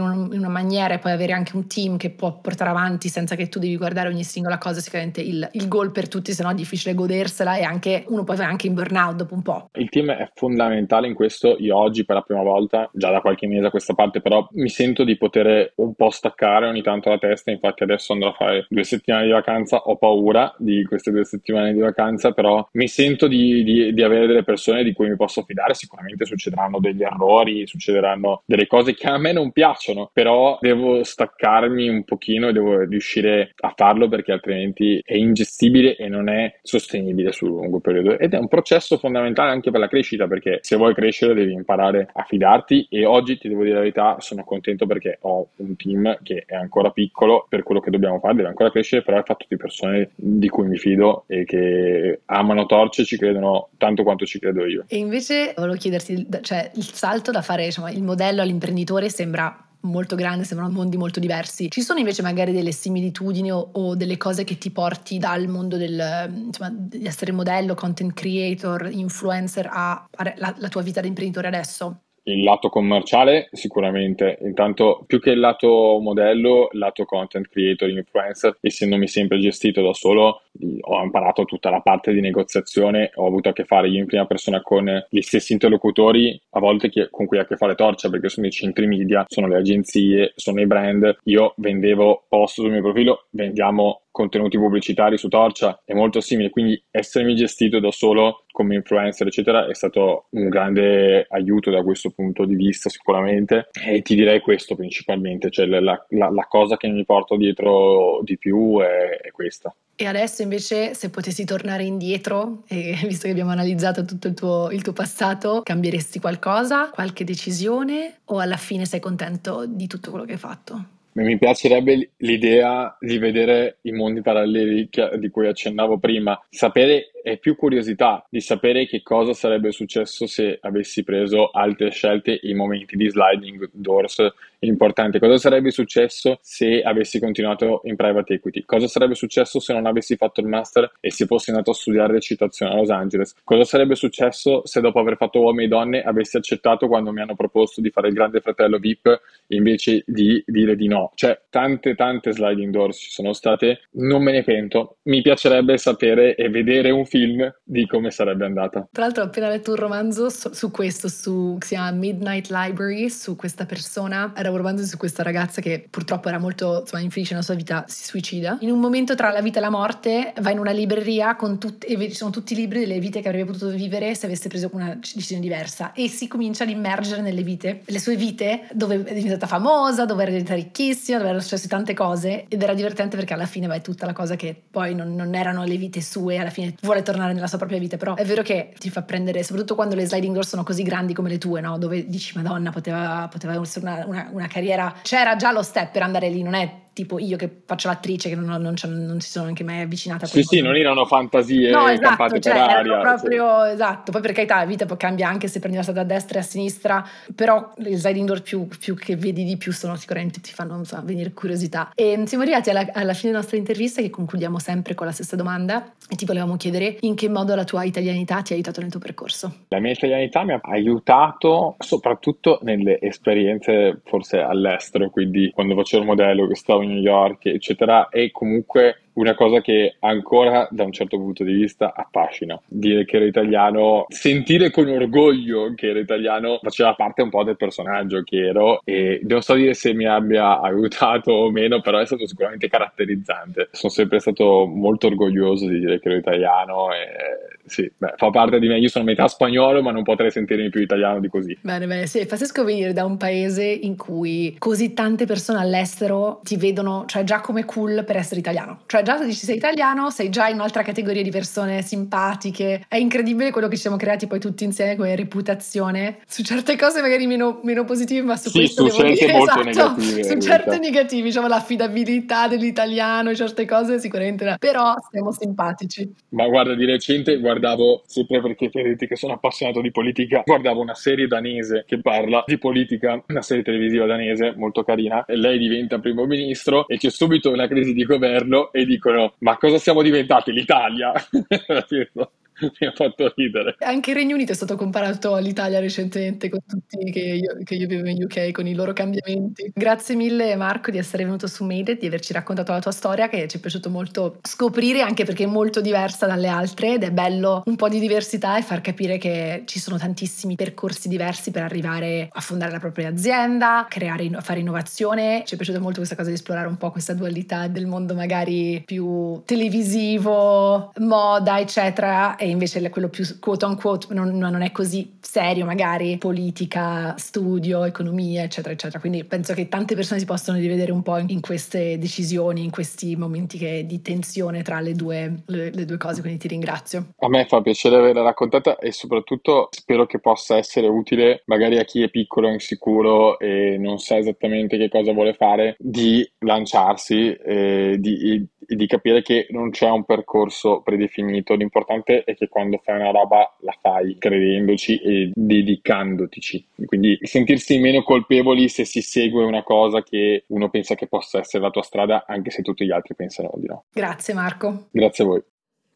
un, in, una maniera e poi avere anche un team che può portare avanti senza che tu devi guardare ogni singola cosa, sicuramente il, il goal per tutti, se no è difficile godersela e anche uno poi va anche in burnout dopo un po'. Il team è fondamentale in questo. Io oggi per la prima volta, già da qualche mese a questa parte, però mi sento di poter un po' staccare ogni tanto la testa. Infatti adesso andrò a fare due settimane di vacanza. Ho paura di queste due settimane di vacanza, però mi sento di, di, di avere delle persone di cui mi posso fidare. Sicuramente succederanno degli errori, succederanno delle cose che a me non piacciono, però devo staccarmi un pochino e devo riuscire a farlo perché altrimenti è ingestibile e non è sostenibile sul lungo periodo. Ed è un processo fondamentale anche per la crescita perché se vuoi crescere devi imparare a fidarti e oggi ti devo dire la verità sono contento perché ho un team che è ancora piccolo per quello che dobbiamo fare deve ancora crescere però è fatto di persone di cui mi fido e che amano Torce e ci credono tanto quanto ci credo io e invece volevo chiederti cioè il salto da fare insomma, il modello all'imprenditore sembra molto grande, sembrano mondi molto diversi. Ci sono invece magari delle similitudini o, o delle cose che ti porti dal mondo del, insomma, di essere modello, content creator, influencer a, la, la tua vita da imprenditore adesso? Il lato commerciale sicuramente, intanto più che il lato modello, il lato content creator, influencer, essendomi sempre gestito da solo, ho imparato tutta la parte di negoziazione, ho avuto a che fare io in prima persona con gli stessi interlocutori, a volte che, con cui ha a che fare Torcia, perché sono i centri media, sono le agenzie, sono i brand, io vendevo post sul mio profilo, vendiamo contenuti pubblicitari su Torcia è molto simile, quindi essermi gestito da solo come influencer, eccetera, è stato un grande aiuto da questo punto di vista sicuramente. E ti direi questo principalmente, cioè la, la, la cosa che mi porto dietro di più è, è questa. E adesso invece se potessi tornare indietro, e visto che abbiamo analizzato tutto il tuo, il tuo, passato, cambieresti qualcosa, qualche decisione o alla fine sei contento di tutto quello che hai fatto? Mi piacerebbe l'idea di vedere i mondi paralleli di cui accennavo prima, sapere e più curiosità di sapere che cosa sarebbe successo se avessi preso altre scelte in momenti di sliding doors importanti. Cosa sarebbe successo se avessi continuato in private equity? Cosa sarebbe successo se non avessi fatto il master e se fossi andato a studiare recitazione a Los Angeles? Cosa sarebbe successo se dopo aver fatto uomini e donne avessi accettato quando mi hanno proposto di fare il grande fratello VIP invece di dire di no? Cioè, tante, tante sliding doors ci sono state, non me ne pento. Mi piacerebbe sapere e vedere un film di come sarebbe andata. Tra l'altro ho appena letto un romanzo su, su questo, su, si chiama Midnight Library, su questa persona, era un romanzo su questa ragazza che purtroppo era molto insomma, infelice nella sua vita, si suicida. In un momento tra la vita e la morte va in una libreria con tutti, e ci sono tutti i libri delle vite che avrebbe potuto vivere se avesse preso una decisione diversa e si comincia ad immergere nelle vite, le sue vite, dove è diventata famosa, dove era diventata ricchissima, dove erano successe tante cose ed era divertente perché alla fine vai tutta la cosa che poi non, non erano le vite sue, alla fine vuole tornare nella sua propria vita, però è vero che ti fa prendere, soprattutto quando le sliding door sono così grandi come le tue, no? dove dici madonna poteva, poteva essere una, una, una carriera, c'era già lo step per andare lì, non è tipo io che faccio l'attrice che non, non, non si sono anche mai avvicinata a Sì, sì, non erano fantasie no, esatto, cioè, aria, proprio, sì. esatto, poi per carità la vita poi cambia anche se prendi la strada a destra e a sinistra, però i slide indoor più, più, che vedi di più sono sicuramente ti fanno so, venire curiosità. E siamo arrivati alla, alla fine della nostra intervista che concludiamo sempre con la stessa domanda e ti volevamo chiedere in che modo la tua italianità ti ha aiutato nel tuo percorso. La mia italianità mi ha aiutato soprattutto nelle esperienze forse all'estero, quindi quando facevo il modello che stavo New York, eccetera, e comunque una cosa che ancora da un certo punto di vista affascina. Dire che ero italiano, sentire con orgoglio che ero italiano faceva parte un po' del personaggio che ero e non so dire se mi abbia aiutato o meno, però è stato sicuramente caratterizzante. Sono sempre stato molto orgoglioso di dire che ero italiano e sì, beh, fa parte di me. Io sono metà spagnolo, ma non potrei sentirmi più italiano di così. Bene, bene, sì, è pazzesco venire da un paese in cui così tante persone all'estero ti vedono, cioè già come cool per essere italiano. Cioè già se dici sei italiano, sei già in un'altra categoria di persone simpatiche. È incredibile quello che ci siamo creati poi tutti insieme come reputazione. Su certe cose magari meno, meno positive, ma su sì, questo su devo dire molto esatto, negative, su certe negative, diciamo l'affidabilità dell'italiano, certe cose sicuramente, no. però siamo simpatici. Ma guarda, di recente guardavo, sempre perché vedete che sono appassionato di politica, guardavo una serie danese che parla di politica, una serie televisiva danese molto carina, e lei diventa primo ministro e c'è subito una crisi di governo e dicono ma cosa siamo diventati l'Italia? mi ha fatto ridere. Anche il Regno Unito è stato comparato all'Italia recentemente con tutti che io, che io vivo in UK con i loro cambiamenti. Grazie mille Marco di essere venuto su Made It, di averci raccontato la tua storia che ci è piaciuto molto scoprire anche perché è molto diversa dalle altre ed è bello un po' di diversità e far capire che ci sono tantissimi percorsi diversi per arrivare a fondare la propria azienda, creare, fare innovazione. Ci è piaciuta molto questa cosa di esplorare un po' questa dualità del mondo magari più televisivo, moda, eccetera e invece quello più quote on quote non, non, è così serio magari, politica, studio, economia, eccetera, eccetera. Quindi penso che tante persone si possono rivedere un po' in queste decisioni, in questi momenti che, di tensione tra le due, le, le due cose, quindi ti ringrazio. A me fa piacere averla raccontata e soprattutto spero che possa essere utile magari a chi è piccolo, insicuro e non sa esattamente che cosa vuole fare, di lanciarsi, e di, di capire che non c'è un percorso predefinito, l'importante è che quando fai una roba la fai credendoci e dedicandotici, quindi sentirsi meno colpevoli se si segue una cosa che uno pensa che possa essere la tua strada anche se tutti gli altri pensano di no. Grazie Marco. Grazie a voi.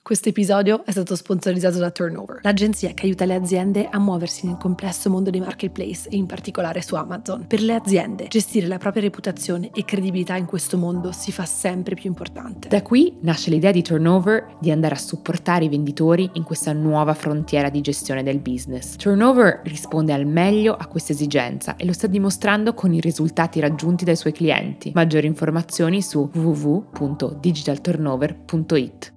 Questo episodio è stato sponsorizzato da Turnover, l'agenzia che aiuta le aziende a muoversi nel complesso mondo dei marketplace e in particolare su Amazon. Per le aziende, gestire la propria reputazione e credibilità in questo mondo si fa sempre più importante. Da qui nasce l'idea di Turnover di andare a supportare i venditori in questa nuova frontiera di gestione del business. Turnover risponde al meglio a questa esigenza e lo sta dimostrando con i risultati raggiunti dai suoi clienti. Maggiori informazioni su www.digitalturnover.it.